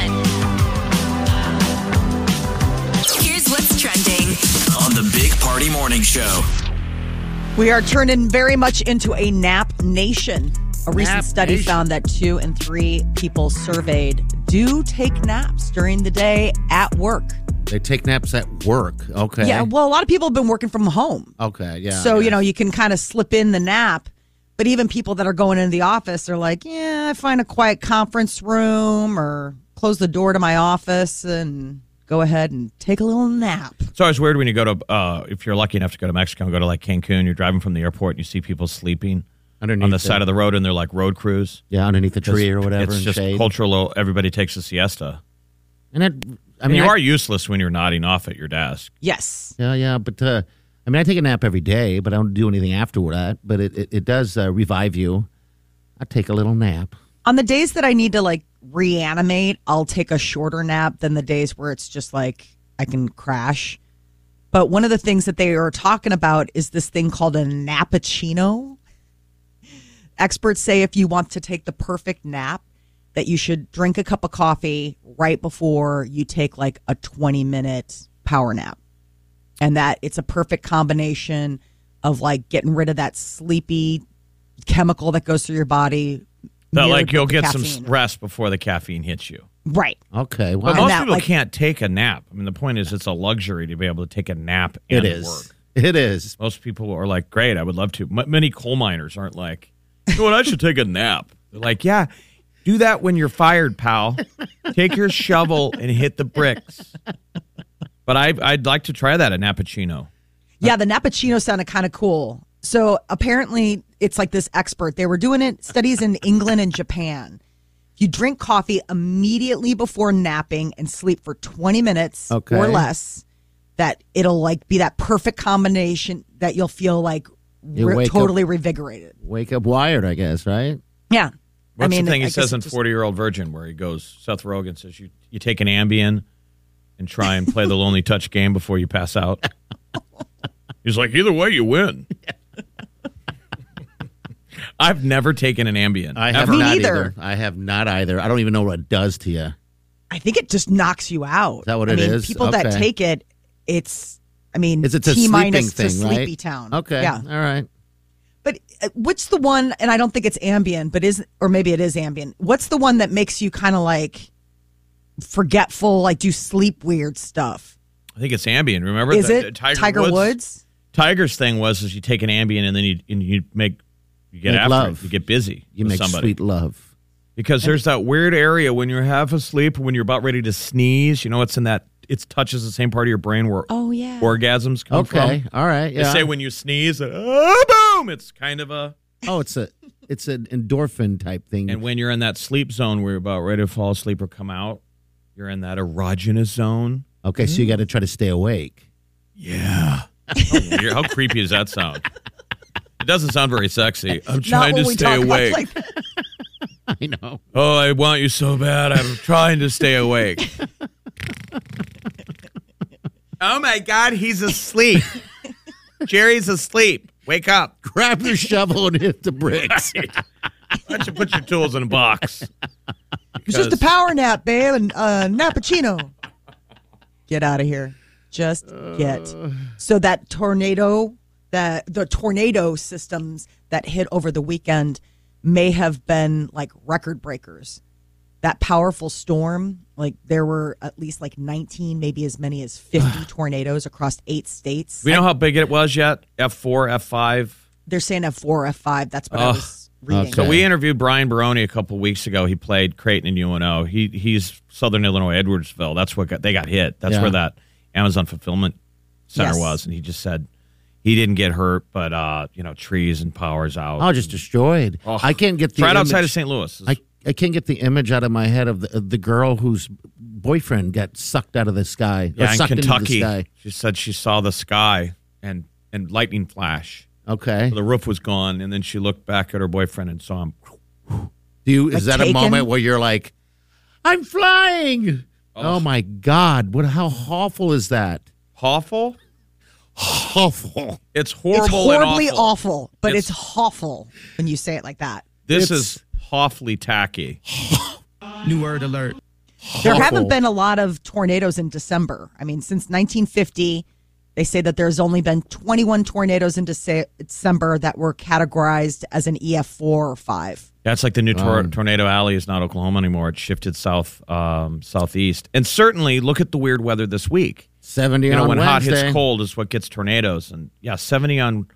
Here's what's trending. On the Big Party Morning Show. We are turning very much into a nap nation. A recent Nap study nation. found that two in three people surveyed do take naps during the day at work. They take naps at work. Okay. Yeah, well, a lot of people have been working from home. Okay. Yeah. so, yeah. you know, you can kind of slip in the nap. But even people that are going into the office are like, yeah, I find a quiet conference room or close the door to my office and go ahead and take a little nap. It's always weird when you go to, uh, if you're lucky enough to go to Mexico and go to like Cancun, you're driving from the airport and you see people sleeping underneath on the side of the road and they're like road crews. yeah underneath the tree or whatever. It's just shade. cultural. Everybody takes a siesta. And it, I I mean, mean, you I- are useless when you're nodding off at your desk. Yes. Yeah, yeah, but uh, I mean, I take a nap every day, but I don't do anything after that. But it it, it does uh, revive you. I take a little nap. On the days that I need to like reanimate, I'll take a shorter nap than the days where it's just like I can crash. But one of the things that they are talking about is this thing called a nappuccino. Experts say if you want to take the perfect nap, that you should drink a cup of coffee right before you take like a 20 minute power nap. And that it's a perfect combination of like getting rid of that sleepy chemical that goes through your body. That like you'll with the get some rest before the caffeine hits you. Right. Okay, But well, most that, people like- can't take a nap. I mean, the point is, it's a luxury to be able to take a nap it and is. work. It is. Most people are like, "Great, I would love to." M- many coal miners aren't like, "You know what? I should take a nap." They're like, "Yeah, do that when you're fired, pal. Take your shovel and hit the bricks." But I, I'd like to try that at Nappuccino. Yeah, the Nappuccino sounded kind of cool. So apparently, it's like this expert. They were doing it studies in England and Japan. You drink coffee immediately before napping and sleep for 20 minutes Okay. or less. That it'll like be that perfect combination that you'll feel like You re- wake up- totally revigorated. Wake up wired, I guess, right? Yeah. What's I mean, the thing I he guess says in 40 Year Old Virgin where he goes, Seth Rogen says, you, you take an Ambien and try and play the Lonely Touch game before you pass out? He's like, either way, you win. I've never taken an Ambien. I have Ever. not neither. either. I have not either. I don't even know what it does to you. I think it just knocks you out. Is that what I it mean, is? People that Okay. take it, it's, I mean, Is it a T sleeping minus to thing, sleepy town. Okay. Yeah. All right. But uh, what's the one? And I don't think it's Ambien, but is or maybe it is Ambien. What's the one that makes you kind of like forgetful, like do sleep weird stuff? I think it's Ambien. Remember? Is the- it the Tiger, Woods? Tiger's thing was is you take an Ambien and then you and you make you get Make after love. it. You get busy. You with make somebody. sweet love. because there's that weird area when you're half asleep when you're about ready to sneeze. You know, it's in that it touches the same part of your brain where Oh yeah. orgasms come Okay. from. All right. They say when you sneeze, oh, boom! It's kind of a. oh, it's a it's an endorphin type thing. And when you're in that sleep zone where you're about ready to fall asleep or come out, you're in that erogenous zone. okay, so you got to try to stay awake. Yeah. How, weird. How creepy does that sound? It doesn't sound very sexy. I'm trying when to stay awake. like that. I know. oh, I want you so bad. I'm trying to stay awake. oh my God, he's asleep. Jerry's asleep. Wake up. Grab your shovel and hit the bricks. Why don't you put your tools in a box? It's just a power nap, babe, and uh, Nappuccino. Get out of here. Just get. So that tornado, that the tornado systems that hit over the weekend may have been like record breakers. That powerful storm, like there were at least like 19, maybe as many as 50 tornadoes across eight states. We know how big it was yet? F4, F5? They're saying F4, F5. That's what I Ugh. was reading. So we interviewed Brian Baroni a couple weeks ago. He played Creighton and UNO. He he's Southern Illinois, Edwardsville. That's what got, they got hit. That's Yeah. where that Amazon fulfillment center Yes. was. And he just said he didn't get hurt, but uh, you know, trees and powers out. Oh, just destroyed. Oh. I can't get the right outside of St. Louis. I, I can't get the image out of my head of the, of the girl whose boyfriend got sucked out of the sky. yeah, in sucked into the Kentucky. sky. She said she saw the sky and and lightning flash. Okay. The roof was gone, and then she looked back at her boyfriend and saw him. Do you? Is Like that a moment where you're like, I'm flying? Oh. oh, my God! What? How awful is that? Awful. Awful. It's horrible. it's horribly and awful. awful, but It's- it's, awful when you say it like that. This It's- is awfully tacky. New word alert. There Awful. haven't been a lot of tornadoes in December. I mean, since 1950, they say that there's only been 21 tornadoes in December that were categorized as an EF4 or 5. That's like the new tor- tornado alley is not Oklahoma anymore. It shifted south, um, southeast, and certainly look at the weird weather this week. Seventy You know, on when hot hits cold is what gets tornadoes, and yeah, seventy on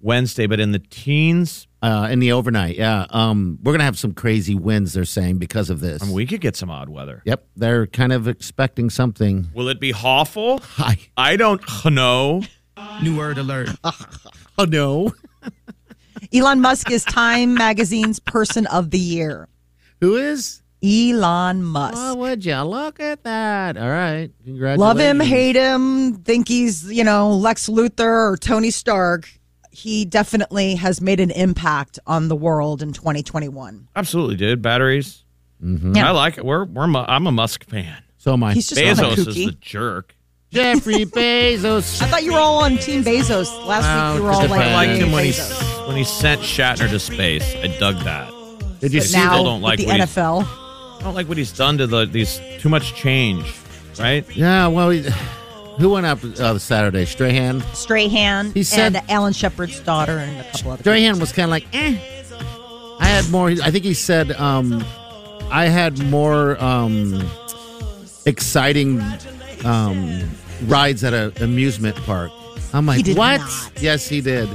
Wednesday, but in the teens, uh, in the overnight. Yeah. Um, we're gonna have some crazy winds. They're saying because of this. I mean, we could get some odd weather. yep. They're kind of expecting something. Will it be awful? I. I don't know. New word alert. Oh no. Elon Musk is Time Magazine's Person of the Year. Who is? Elon Musk. Oh, would you look at that? All right. Congratulations. Love him, hate him, think he's, you know, Lex Luthor or Tony Stark. He definitely has made an impact on the world in 2021. Absolutely, dude. Batteries. Mm-hmm. Yeah. I like it. We're we're. I'm a Musk fan. So am I. He's just kind Bezos of is kooky. the jerk. Jeffrey Bezos. I thought you were all on Team Bezos. Last Oh, week you were all like, I liked him when he when he sent Shatner to space. I dug that. Did you But see now don't like with the what he's- NFL. I don't like what he's done to the these too much change, right? Yeah, well, he, who went up uh, Saturday? Strahan. Strahan He said- and Alan Shepard's daughter and a couple other Strahan was kind of like, eh. I had more. I think he said, um, I had more um, exciting um, rides at an amusement park. I'm like, what? not. Yes, he did.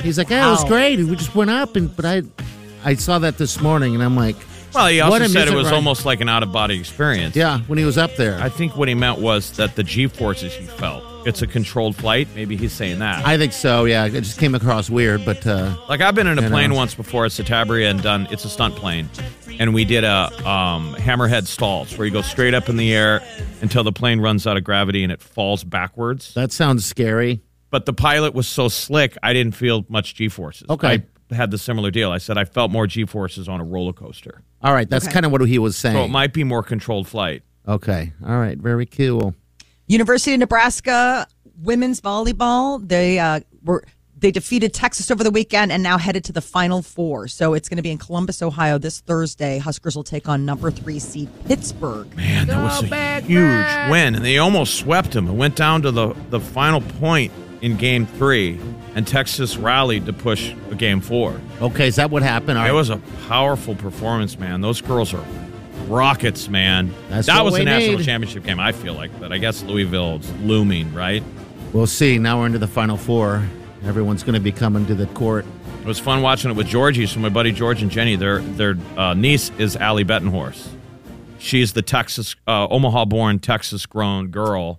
He's like, yeah, it was great. We just went up, and but I, I saw that this morning, and I'm like, Well, he What also said it was almost like an out of body experience. yeah. When he was up there, I think what he meant was that the G forces he felt it's a controlled flight. Maybe he's saying that. I think so. Yeah, it just came across weird, but uh, Like I've been in a plane know. once before at Satabria and done. It's a stunt plane, and we did a um, hammerhead stalls where you go straight up in the air until the plane runs out of gravity and it falls backwards. that sounds scary. But the pilot was so slick, I didn't feel much G forces. Okay. I had the similar deal. I said I felt more G forces on a roller coaster, All right, that's kind of what he was saying. so it might be more controlled flight. okay, all right, very cool. University of Nebraska women's volleyball. They uh, were they defeated Texas over the weekend and now headed to the Final Four. So it's going to be in Columbus, Ohio this Thursday. Huskers will take on number three seed Pittsburgh. Man, that was a huge win, and they almost swept them. It went down to the the final point in Game Three, and Texas rallied to push a Game Four. Okay, is that what happened? All It right. was a powerful performance, man. Those girls are rockets, man. That's that was the national need. championship game. I feel like, but I guess Louisville's looming, right? We'll see. Now we're into the final four. Everyone's going to be coming to the court. It was fun watching it with Georgie. So my buddy George and Jenny, their their uh, niece is Ally Batenhorst. She's the Texas, uh, Omaha-born, Texas-grown girl,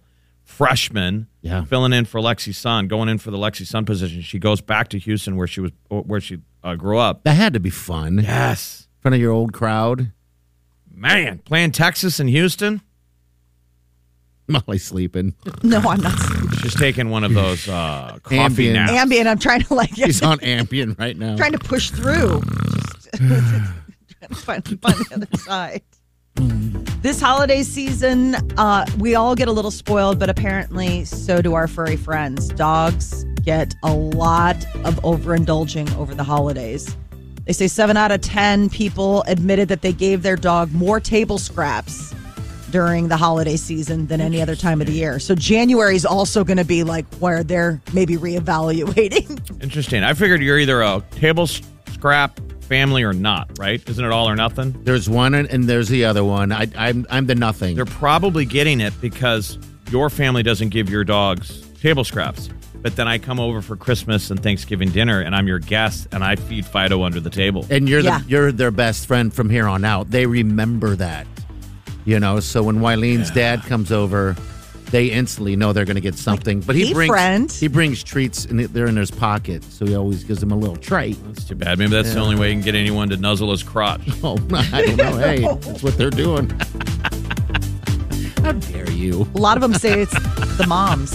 freshman, Yeah. filling in for Lexi Sun, going in for the Lexi Sun position. She goes back to Houston, where she was, where she uh, grew up. That had to be fun. Yes, In Yes, front of your old crowd. man, playing Texas and Houston. Molly's sleeping. No, I'm not She's taking one of those uh, coffee Ambien. naps. ambient. I'm trying to like She's on Ambien right now. trying to push through. Just trying to find, find the other side. This holiday season, uh, we all get a little spoiled, but apparently so do our furry friends. Dogs get a lot of overindulging over the holidays. They say seven out of 10 people admitted that they gave their dog more table scraps during the holiday season than any other time of the year. So January is also going to be like where they're maybe reevaluating. Interesting. I figured you're either a table scrap family or not, right? Isn't it all or nothing? There's one and, and there's the other one. I, I'm I'm the nothing. They're probably getting it because your family doesn't give your dogs table scraps. But then I come over for Christmas and Thanksgiving dinner and I'm your guest and I feed Fido under the table. and you're Yeah. the you're their best friend from here on out. They remember that, you know. So when Wileen's dad comes over, they instantly know they're going to get something. but he "Hey, brings friend." he brings treats and they're in his pocket, so he always gives them a little treat. That's too bad. Maybe that's the only way you can get anyone to nuzzle his crotch. Oh, I don't know. Hey, that's what they're doing. How dare you? A lot of them say it's the moms.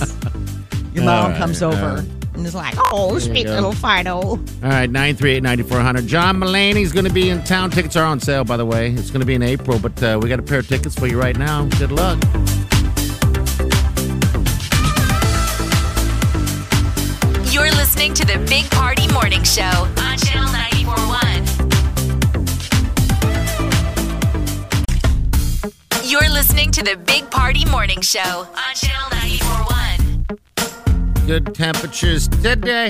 Your mom right, comes over right. and is like, "Oh, sweet go. little Fido." All right, 938-9400. John Mulaney's going to be in town. Tickets are on sale, by the way. It's going to be in April, but uh, we got a pair of tickets for you right now. Good luck. Listening to the Big Party Morning Show on Channel 941. You're listening to the Big Party Morning Show on Channel 941. Good temperatures today.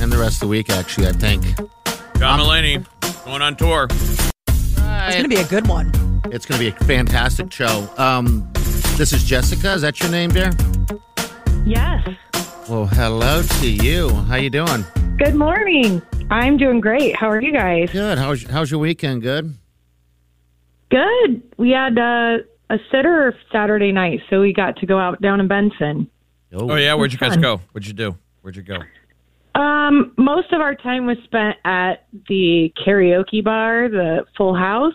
And the rest of the week, actually, I think. John Mulaney going on tour. It's going to be a good one. It's going to be a fantastic show. Um, this is Jessica. Is that your name, dear? Yes. Well, hello to you. How you doing? Good morning. I'm doing great. How are you guys? Good. How's how's your weekend? Good. Good. We had uh, a sitter Saturday night, so we got to go out down in Benson. Oh, yeah. Where'd you guys fun. go? What'd you do? Where'd you go? Um, most of our time was spent at the karaoke bar, the Full House.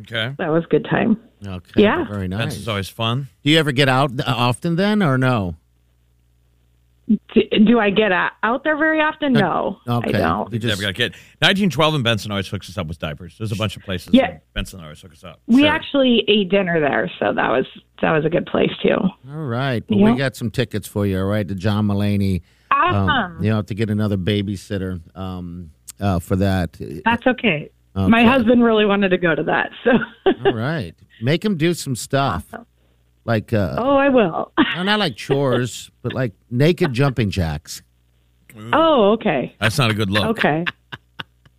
Okay. That was a good time. Okay. Yeah. Very nice. That's nice. always fun. Do you ever get out often then, or no? D- do I get out there very often? No, Okay. I don't. You just- Never got a kid. 1912 and Benson always hooks us up with diapers. There's a bunch of places. Yeah. in Benson always hooks us up. We Sure. actually ate dinner there, so that was that was a good place too. all right. Well, Yeah. we got some tickets for you. All right, to John Mulaney. Awesome. Um, you have to get another babysitter um, uh, for that. That's okay. Okay. My husband really wanted to go to that, so All right. Make him do some stuff. Like, uh, oh, I will. no, not like chores, but like naked jumping jacks. Oh, okay. That's not a good look. Okay.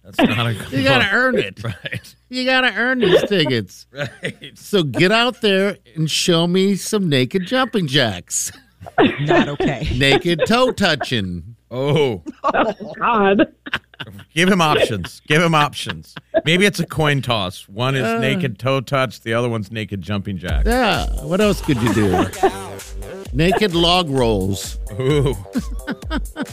That's not a good You got to look. earn it. Right. You got to earn these tickets. Right. So get out there and show me some naked jumping jacks. Not okay. Naked toe touching. Oh, Oh, God. Give him options. Give him options. Maybe it's a coin toss. One is uh. naked toe touch. The other one's naked jumping jack. Yeah. What else could you do? Naked log rolls. Ooh.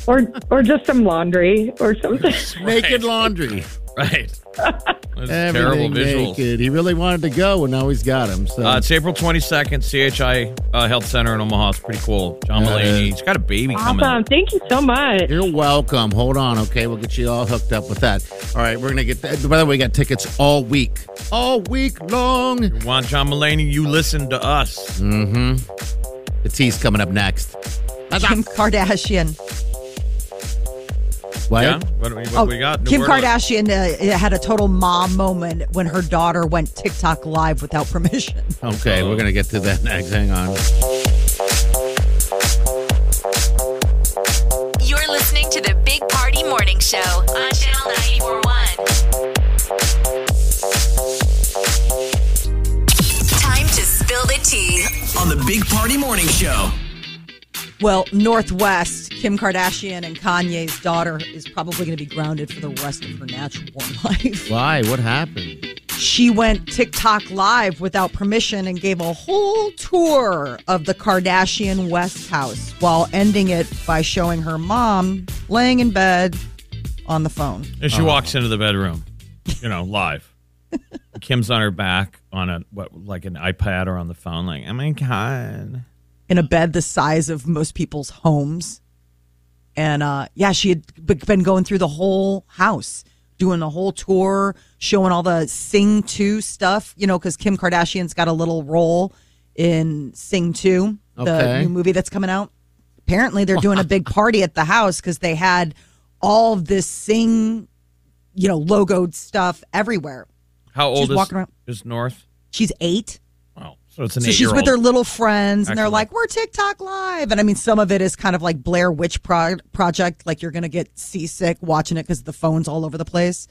or or just some laundry or something. Naked laundry. Right. That's terrible visuals. naked. He really wanted to go, and now he's got him. So Uh, it's April 22nd, CHI uh, Health Center in Omaha. It's pretty cool. John Yeah, it Mulaney. is. He's got a baby coming. Awesome. Thank you so much. You're welcome. Hold on, okay? We'll get you all hooked up with that. All right, we're gonna get. that. By the way, we got tickets all week, all week long. You want John Mulaney? You listen to us. Mm-hmm. The tea's coming up next. Kim Kardashian. What? Yeah? What, do we- what Oh, we got? New Kim Kardashian uh, had a total mom moment when her daughter went TikTok live without permission. Okay, we're gonna get to that next. Hang on. You're listening to the Big Party Morning Show on Channel 941. The Big Party Morning Show. Well, North West, Kim Kardashian and Kanye's daughter is probably going to be grounded for the rest of her natural born life. Why? What happened? She went TikTok live without permission and gave a whole tour of the Kardashian West house while ending it by showing her mom laying in bed on the phone. And she walks into the bedroom, you know, live. Kim's on her back on a what, like an iPad or on the phone, like, "Oh my god." in a bed the size of most people's homes. And uh, yeah, she had been going through the whole house, doing the whole tour, showing all the Sing 2 stuff, you know, because Kim Kardashian's got a little role in Sing 2, the new movie that's coming out. Apparently, they're doing a big party at the house because they had all of this Sing, you know, logoed stuff everywhere. How old She's is, walking around- is North? She's eight. Wow. So it's an So she's with her little friends, and they're like, "We're TikTok live," and I mean, some of it is kind of like Blair Witch Pro- Project, like you're gonna get seasick watching it because the phone's all over the place.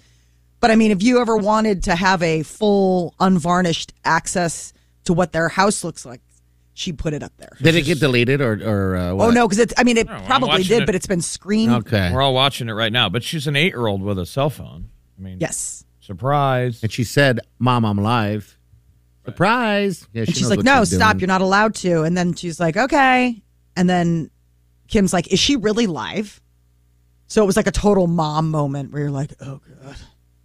But I mean, if you ever wanted to have a full, unvarnished access to what their house looks like, she put it up there. Did it get deleted or or? Uh, what? Oh no, because it's. I mean, it No, I'm probably watching did, it. but it's been screened. Okay. We're all watching it right now, but she's an eight-year-old with a cell phone. I mean, Yes. Surprise. And she said, "Mom, I'm live." Surprise! Yeah, And she's like, no, she's stop. doing. You're not allowed to. And then she's like, okay. And then Kim's like, is she really live? So it was like a total mom moment where you're like, oh, God.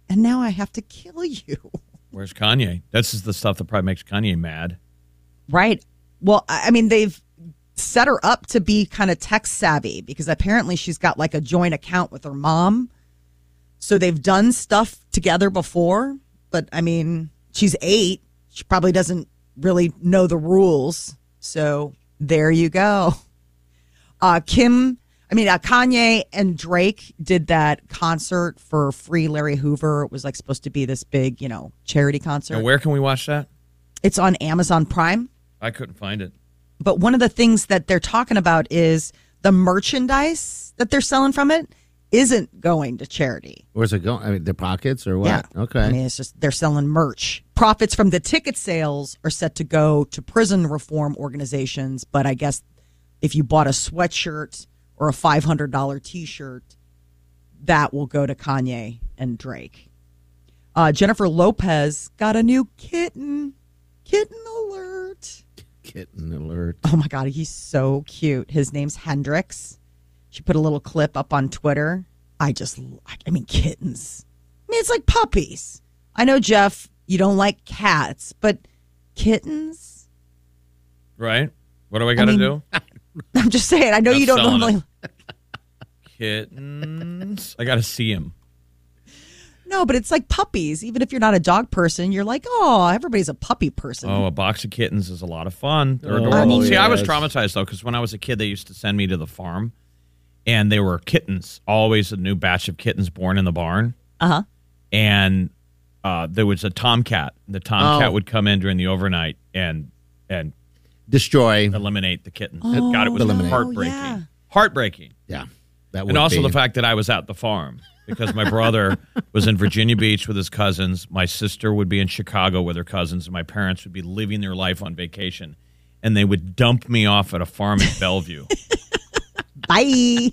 And now I have to kill you. Where's Kanye? This is the stuff that probably makes Kanye mad. Right. Well, I I mean, they've set her up to be kind of tech savvy because apparently she's got like a joint account with her mom. So they've done stuff together before. But I mean, she's eight. She probably doesn't really know the rules. So there you go. Uh, Kim, I mean, uh, Kanye and Drake did that concert for Free Larry Hoover. It was like supposed to be this big, you know, charity concert. And where can we watch that? It's on Amazon Prime. I couldn't find it. But one of the things that they're talking about is the merchandise that they're selling from it isn't going to charity. Where's it going? I mean, their pockets or what? Yeah. Okay. I mean, it's just they're selling merch. Profits from the ticket sales are set to go to prison reform organizations, but I guess if you bought a sweatshirt or a $500 t-shirt, that will go to Kanye and Drake. Uh, Jennifer Lopez got a new kitten. Kitten alert. Kitten alert. Oh my God, he's so cute. His name's Hendrix. She put a little clip up on Twitter. I just, I mean, kittens. I mean, it's like puppies. I know, Jeff, you don't like cats, but kittens? Right? What do I got to mean, do? I'm just saying, I know Not you don't selling normally. Kittens. I got to see him. No, but it's like puppies. Even if you're not a dog person, you're like, oh, everybody's a puppy person. Oh, a box of kittens is a lot of fun. They're Oh, adorable. See, I was traumatized though because when I was a kid, they used to send me to the farm, and they were kittens. Always a new batch of kittens born in the barn, Uh huh. and uh, there was a tomcat. The tomcat Oh. would come in during the overnight and and Destroy. eliminate the kittens. Oh, God, it was Eliminate. heartbreaking. yeah. Heartbreaking. Yeah. That would And also be. the fact that I was at the farm because my brother was in Virginia Beach with his cousins. My sister would be in Chicago with her cousins, and my parents would be living their life on vacation. And they would dump me off at a farm in Bellevue. Bye.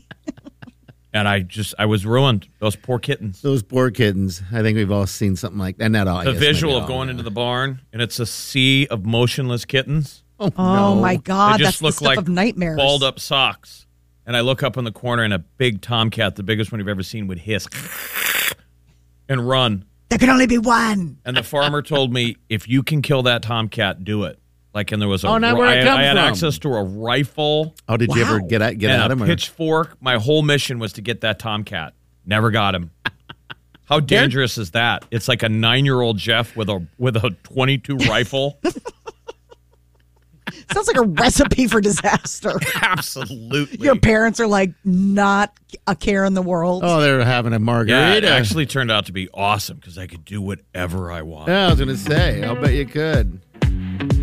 and I just, I was ruined. Those poor kittens. Those poor kittens. I think we've all seen something like that. Not all. The visual of going into the barn, and it's a sea of motionless kittens. Oh, Oh no. my God, they that's just the look stuff like of nightmares. balled up socks. And I look up in the corner, and a big tomcat, the biggest one you've ever seen, would hiss and run. There can only be one. And the farmer told me, if you can kill that tomcat, do it. Like, and there was a Oh, now where'd it I, come I had from? access to a rifle. Oh, did you ever get at get and at a him? or- pitchfork. My whole mission was to get that tomcat. Never got him. How dangerous is that? It's like a nine-year-old Jeff with a with a twenty-two rifle. Sounds like a recipe for disaster. Absolutely. Your parents are like not a care in the world. Oh, they're having a yeah, it margarita. actually turned out to be awesome because I could do whatever I want. Yeah, I was gonna say. I'll bet you could.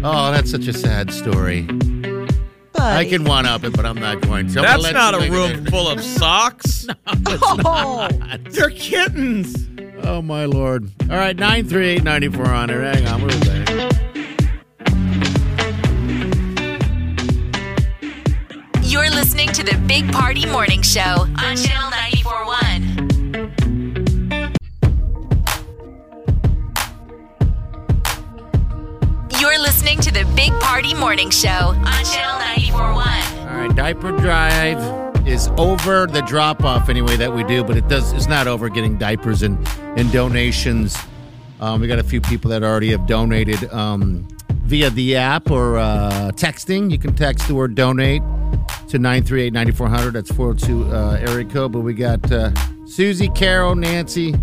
Oh, that's such a sad story. I can one up it, but I'm not going to. I'm gonna That's let not you a make room it. full of socks. Oh, They're kittens. Oh my lord! All right, nine three eight ninety four hundred. Hang on, we'll be back. You're listening to the Big Party Morning Show on Channel 941. Listening to the Big Party Morning Show on Channel 941. All right, diaper drive is over. The drop off anyway that we do, but it does. It's not over getting diapers and and donations. Um, we got a few people that already have donated um, via the app or uh, texting. You can text the word donate to 938 9400. That's 402 uh, area code. But we got uh, Susie, Carol, Nancy,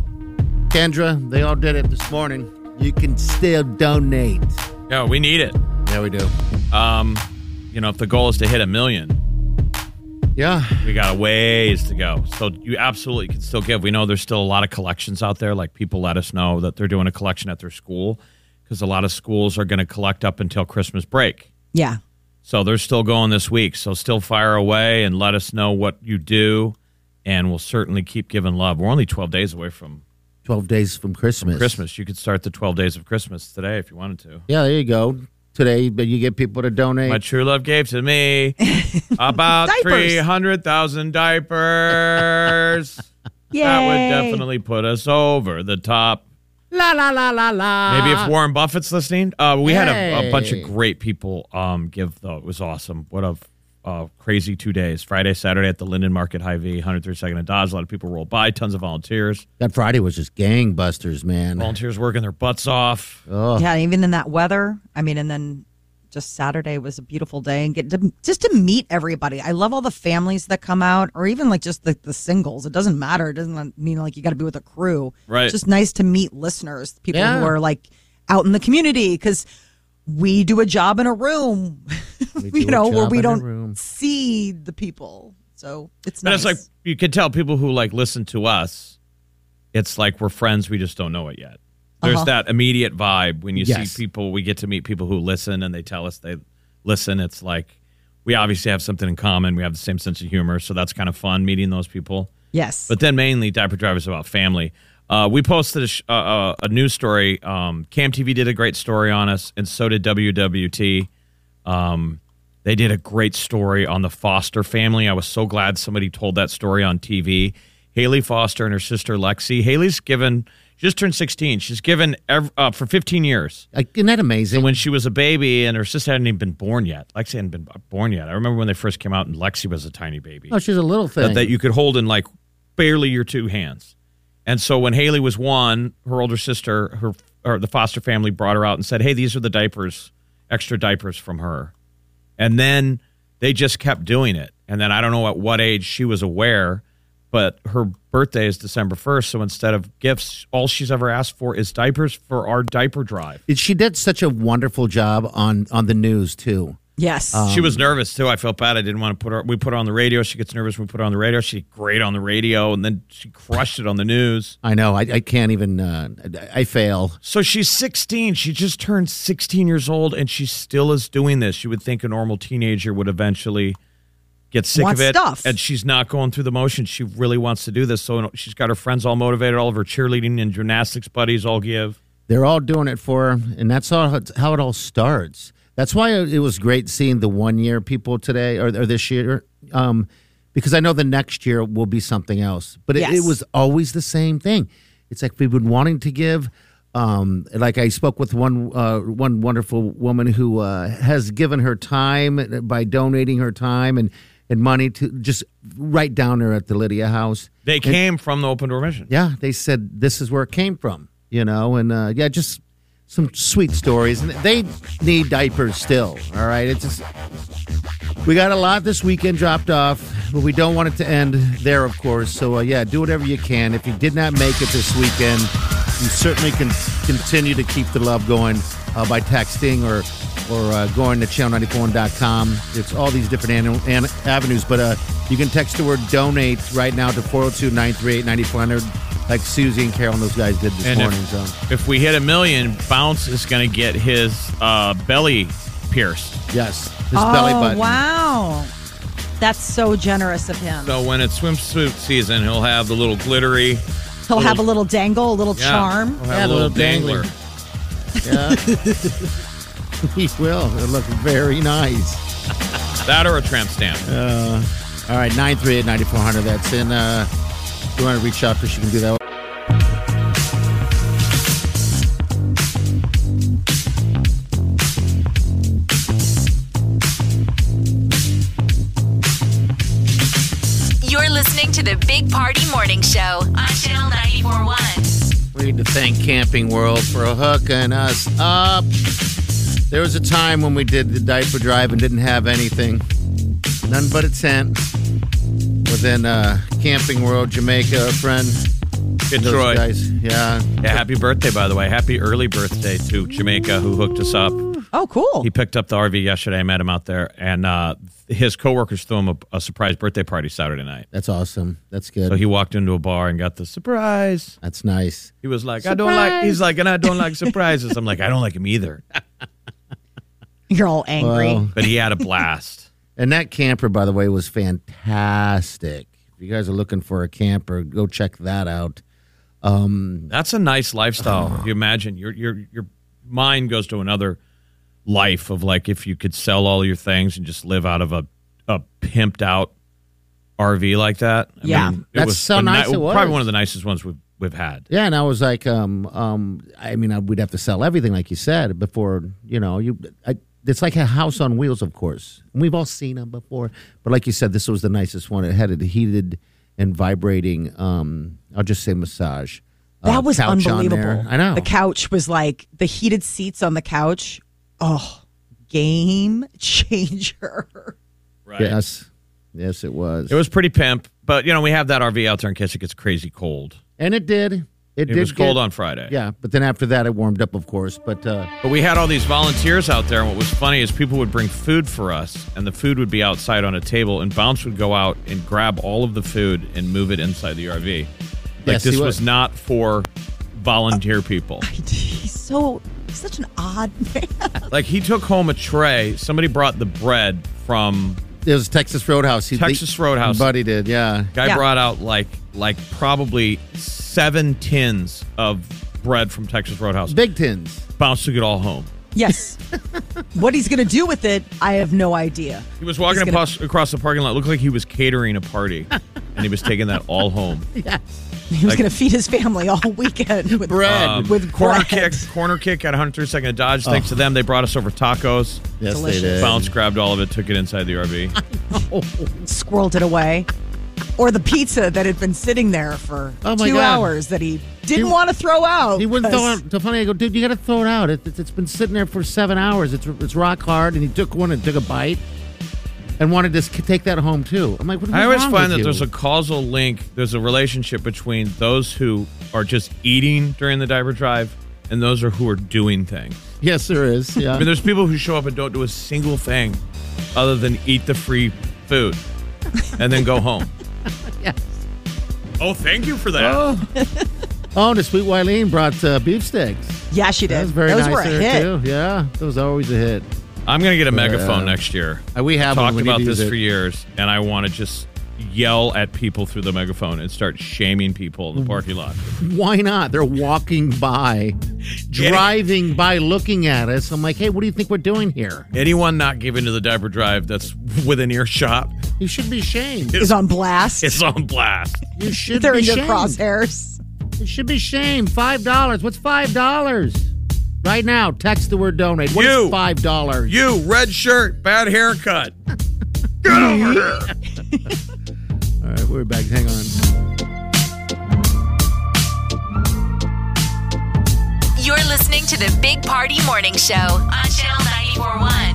Kendra. They all did it this morning. You can still donate. Yeah, we need it. Yeah, we do. Um, you know, if the goal is to hit a million, Yeah. we got a ways to go. So you absolutely can still give. We know there's still a lot of collections out there. Like people let us know that they're doing a collection at their school because a lot of schools are going to collect up until Christmas break. yeah. So they're still going this week. So still fire away and let us know what you do, and we'll certainly keep giving love. We're only 12 days away from 12 days from Christmas. Christmas. You could start the 12 days of Christmas today if you wanted to. Yeah, there you go. Today, but you get people to donate. My true love gave to me about 300,000 diapers. That would definitely put us over the top. La la la la la. Maybe if Warren Buffett's listening. Uh, we had a, a bunch of great people um, give, though. It was awesome. What a uh, crazy two days. Friday, Saturday at the Linden Market Hy-Vee, 132nd and Dodge. A lot of people rolled by, tons of volunteers. That Friday was just gangbusters, man. Volunteers working their butts off. Oh, Yeah, even in that weather. I mean, and then just Saturday was a beautiful day and get to just to meet everybody. I love all the families that come out, or even like just the, the singles. It doesn't matter. It doesn't mean like you got to be with a crew. Right. It's just nice to meet listeners, people Yeah. who are like out in the community because we do a job in a room, you know, where we don't see the people. So it's But nice. it's like you can tell people who like listen to us, it's like we're friends, we just don't know it yet. There's Uh-huh. that immediate vibe when you Yes. see people, we get to meet people who listen and they tell us they listen. It's like we obviously have something in common. We have the same sense of humor. So that's kind of fun meeting those people. yes. But then mainly Diaper Drive is about family. Uh, we posted a, sh- uh, uh, a news story. Um, KMTV did a great story on us, and so did WOWT. Um, they did a great story on the Foster family. I was so glad somebody told that story on TV. Haley Foster and her sister Lexi. Haley's given, she just turned 16. She's given ev- uh, for 15 years. Like, isn't that amazing? When she was a baby and her sister hadn't even been born yet. Lexi hadn't been born yet. I remember when they first came out and Lexi was a tiny baby oh, she's a little thing. that, that you could hold in like barely your two hands. And so when Haley was one, her older sister, her or the foster family brought her out and said, "Hey, these are the diapers, extra diapers from her." And then they just kept doing it. And then I don't know at what age she was aware, but her birthday is December 1st, so instead of gifts, all she's ever asked for is diapers for our diaper drive. she did such a wonderful job on on the news too. Yes. she was nervous too. I felt bad. I didn't want to put her. We put her on the radio. She gets nervous. when We put her on the radio. She did great on the radio, and then she crushed it on the news. I know. I, I can't even. Uh, I, I fail. So she's 16. She just turned 16 years old, and she still is doing this. You would think a normal teenager would eventually get sick of it, stuff. and she's not going through the motions. She really wants to do this. So she's got her friends all motivated. All of her cheerleading and gymnastics buddies all give. They're all doing it for her, and that's all how it all starts. That's why it was great seeing the one year people today or, or this year, um, because I know the next year will be something else. But it, it was always the same thing. It's like we've been wanting to give Um, like I spoke with one uh, one wonderful woman who uh, has given her time by donating her time and, and money to just right down there at the Lydia House. They And- came from the open door mission. yeah, they said this is where it came from, you know, and uh, yeah, just some sweet stories. And they need diapers still. All right, it's just we got a lot this weekend dropped off, but we don't want it to end there, of course. So uh, yeah, do whatever you can. If you did not make it this weekend, you certainly can continue to keep the love going uh, by texting or or uh, going to channel94.com. It's all these different an- an- avenues, but uh, you can text the word donate right now to 402 938 9400 like Susie and Carol and those guys did this And morning. if, so if we hit a million, Bounce is going to get his uh, belly pierced. yes, his oh, belly button. wow. That's so generous of him. So when it's swimsuit season, he'll have the little glittery. He'll have a little dangle, a little Yeah, charm. He'll have a little dangler. Yeah. he will. It'll look very nice. That or a tramp stamp. Uh, all right, 938 9400. That's in. Uh, if you want to reach out to us, you can do that. You're listening to the Big Party Morning Show on Channel 941. We need to thank Camping World for hooking us up. There was a time when we did the diaper drive and didn't have anything, none but a tent. Within uh, Camping World, Jamaica, a friend. Good those Troy. guys, yeah. Yeah, happy birthday, by the way. Happy early birthday to Jamaica, who hooked us up. Oh, cool. He picked up the RV yesterday. I met him out there, and uh, his coworkers threw him a, a surprise birthday party Saturday night. That's awesome. That's good. So he walked into a bar and got the surprise. That's nice. He was like, "I don't like." He's like, "And I don't like surprises." I'm like, "I don't like him either." You're all angry. Well, But he had a blast. and that camper, by the way, was fantastic. If you guys are looking for a camper, go check that out. Um, That's a nice lifestyle. If you imagine your your your mind goes to another life of like if you could sell all your things and just live out of a a pimped out RV like that. I Yeah. mean, That's so a ni- nice it was. Probably one of the nicest ones we've we've had. Yeah, and I was like, um, um, I mean, I, we'd have to sell everything, like you said, before you know, you. I, it's like a house on wheels, of course. And we've all seen them before, but like you said, this was the nicest one. It had a heated and vibrating. Um, I'll just say massage. uh, That was unbelievable. I know. The couch was like the heated seats on the couch. Oh, game changer. Right. Yes, yes, it was. It was pretty pimp, but you know we have that RV out there in case it gets crazy cold. and it did. It, It did was cold get- on Friday. Yeah, but then after that, it warmed up, of course. But uh, But we had all these volunteers out there, and what was funny is people would bring food for us, and the food would be outside on a table, and Bounce would go out and grab all of the food and move it inside the RV. Like Yes, he this would. was not for volunteer people. He's so he's such an odd man. Like he took home a tray. Somebody brought the bread from it was Texas Roadhouse. He, Texas Roadhouse. Buddy did, yeah. guy Yeah. brought out like like probably seven tins of bread from Texas Roadhouse. Big tins. Bounce took it all home. Yes. what he's going to do with it, I have no idea. He was walking He's gonna- across, across the parking lot. Looked like he was catering a party, and he was taking that all home. He was Like- going to feed his family all weekend with Bread. Um, with corner bread. kick, corner kick at 132nd Dodge. Thanks to them, they brought us over tacos. Yes, Delicious. they did. Bounce grabbed all of it, took it inside the RV. squirreled it away. Or the pizza that had been sitting there for Oh, my two God. hours that he didn't He- want to throw out. He wouldn't throw because- it. So funny, I go, dude, you got to throw it out. It, it's it's been sitting there for seven hours. It's it's rock hard. And he took one and took a bite, and wanted to take that home too. I'm like, what is I always wrong find with that you? there's a causal link, there's a relationship between those who are just eating during the diaper drive and those are who are doing things. yes, there is. Yeah, I mean, there's people who show up and don't do a single thing other than eat the free food and then go home. Yes. Oh, thank you for that. oh, oh, and the sweet Wileen brought uh, beef sticks. Yeah, she did. That was very Those nice were a hit. too. Yeah, that was always a hit. I'm going to get a megaphone Uh, next year. Uh, we have one. talked We about this for years, and I want to just yell at people through the megaphone and start shaming people in the parking lot. Why not? They're walking by, driving by, looking at us. I'm like, hey, what do you think we're doing here? Anyone not giving to the diaper drive that's within earshot You should be shamed. Is on blast. is on blast. You should They're be in your ashamed. crosshairs. It should be shame. Five dollars. What's five dollars? Right now, text the word donate. What is You. five dollars? You, red shirt, bad haircut. Get over here. All right, we're back. Hang on. You're listening to the Big Party Morning Show on Channel 941.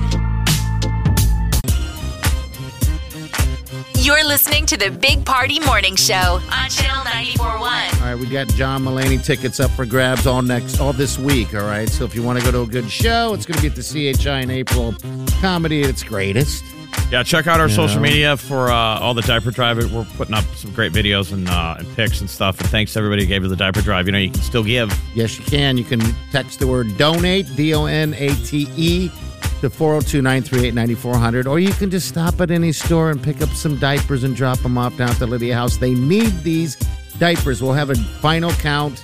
You're listening to the Big Party Morning Show on Channel 941. All right, we got John Mulaney tickets up for grabs all next, all this week. All right, so if you want to go to a good show, it's going to be at the CHI in April. Comedy at its greatest. Yeah, check out our You social know? media for uh, all the diaper drive. We're putting up some great videos and uh, and pics and stuff. And thanks to everybody who gave to the diaper drive. You know, you can still give. Yes, you can. You can text the word donate, D O N A T E, to 402 938 9400. Or you can just stop at any store and pick up some diapers and drop them off down at the Lydia House. They need these diapers. We'll have a final count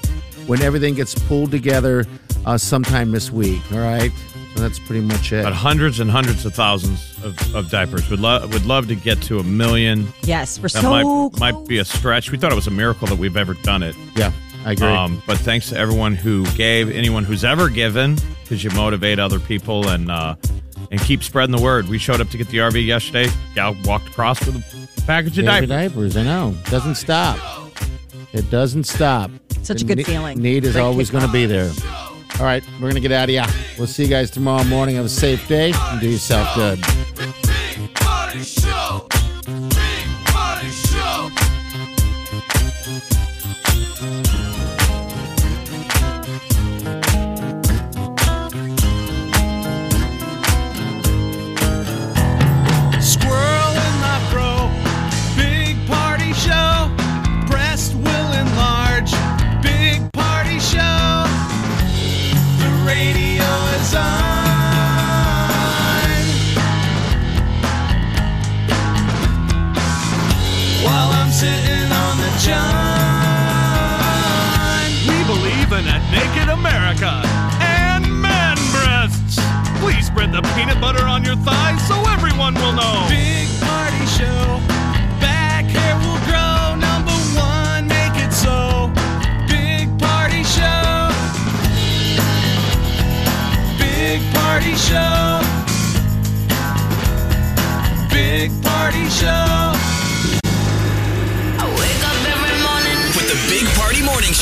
when everything gets pulled together uh, sometime this week. All right. So that's pretty much it. But hundreds and hundreds of thousands of, of diapers. Would love would love to get to a million. Yes, we're That so might, might be a stretch. We thought it was a miracle that we've ever done it. Yeah, I agree. Um, but thanks to everyone who gave, anyone who's ever given, because you motivate other people and uh, and keep spreading the word. We showed up to get the RV yesterday. Gal walked across with a package of diapers. diapers. I know. Doesn't stop. It doesn't stop. Such a good ne- feeling. Need is Great always going to be there. All right, we're going to get out of here. We'll see you guys tomorrow morning. Have a safe day and do yourself good.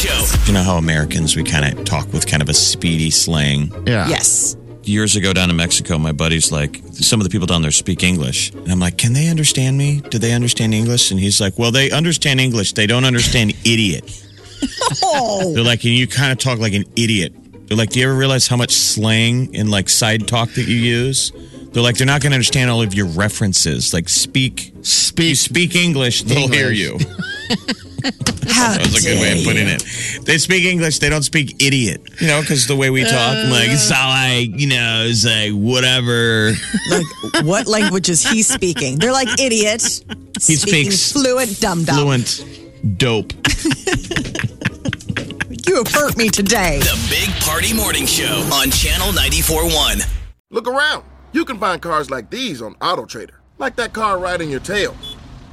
Show. You know how Americans, we kind of talk with kind of a speedy slang. Yeah. Yes. Years ago down in Mexico, my buddy's like, some of the people down there speak English. And I'm like, can they understand me? Do they understand English? And he's like, well, they understand English. They don't understand idiot. Oh. They're like, and you kind of talk like an idiot. They're like, do you ever realize how much slang and like side talk that you use? They're like, they're not going to understand all of your references. Like, speak, speak, speak English. They'll hear you. that was a good way of putting it. They speak English. They don't speak idiot. You know, because the way we talk, I'm like, it's all like, you know, it's like whatever. Like, what language is he speaking? They're like idiot. He speaks fluent dum dum. Fluent dope. You have hurt me today. The Big Party Morning Show on Channel 94.1. Look around. You can find cars like these on AutoTrader, like that car right in your tail.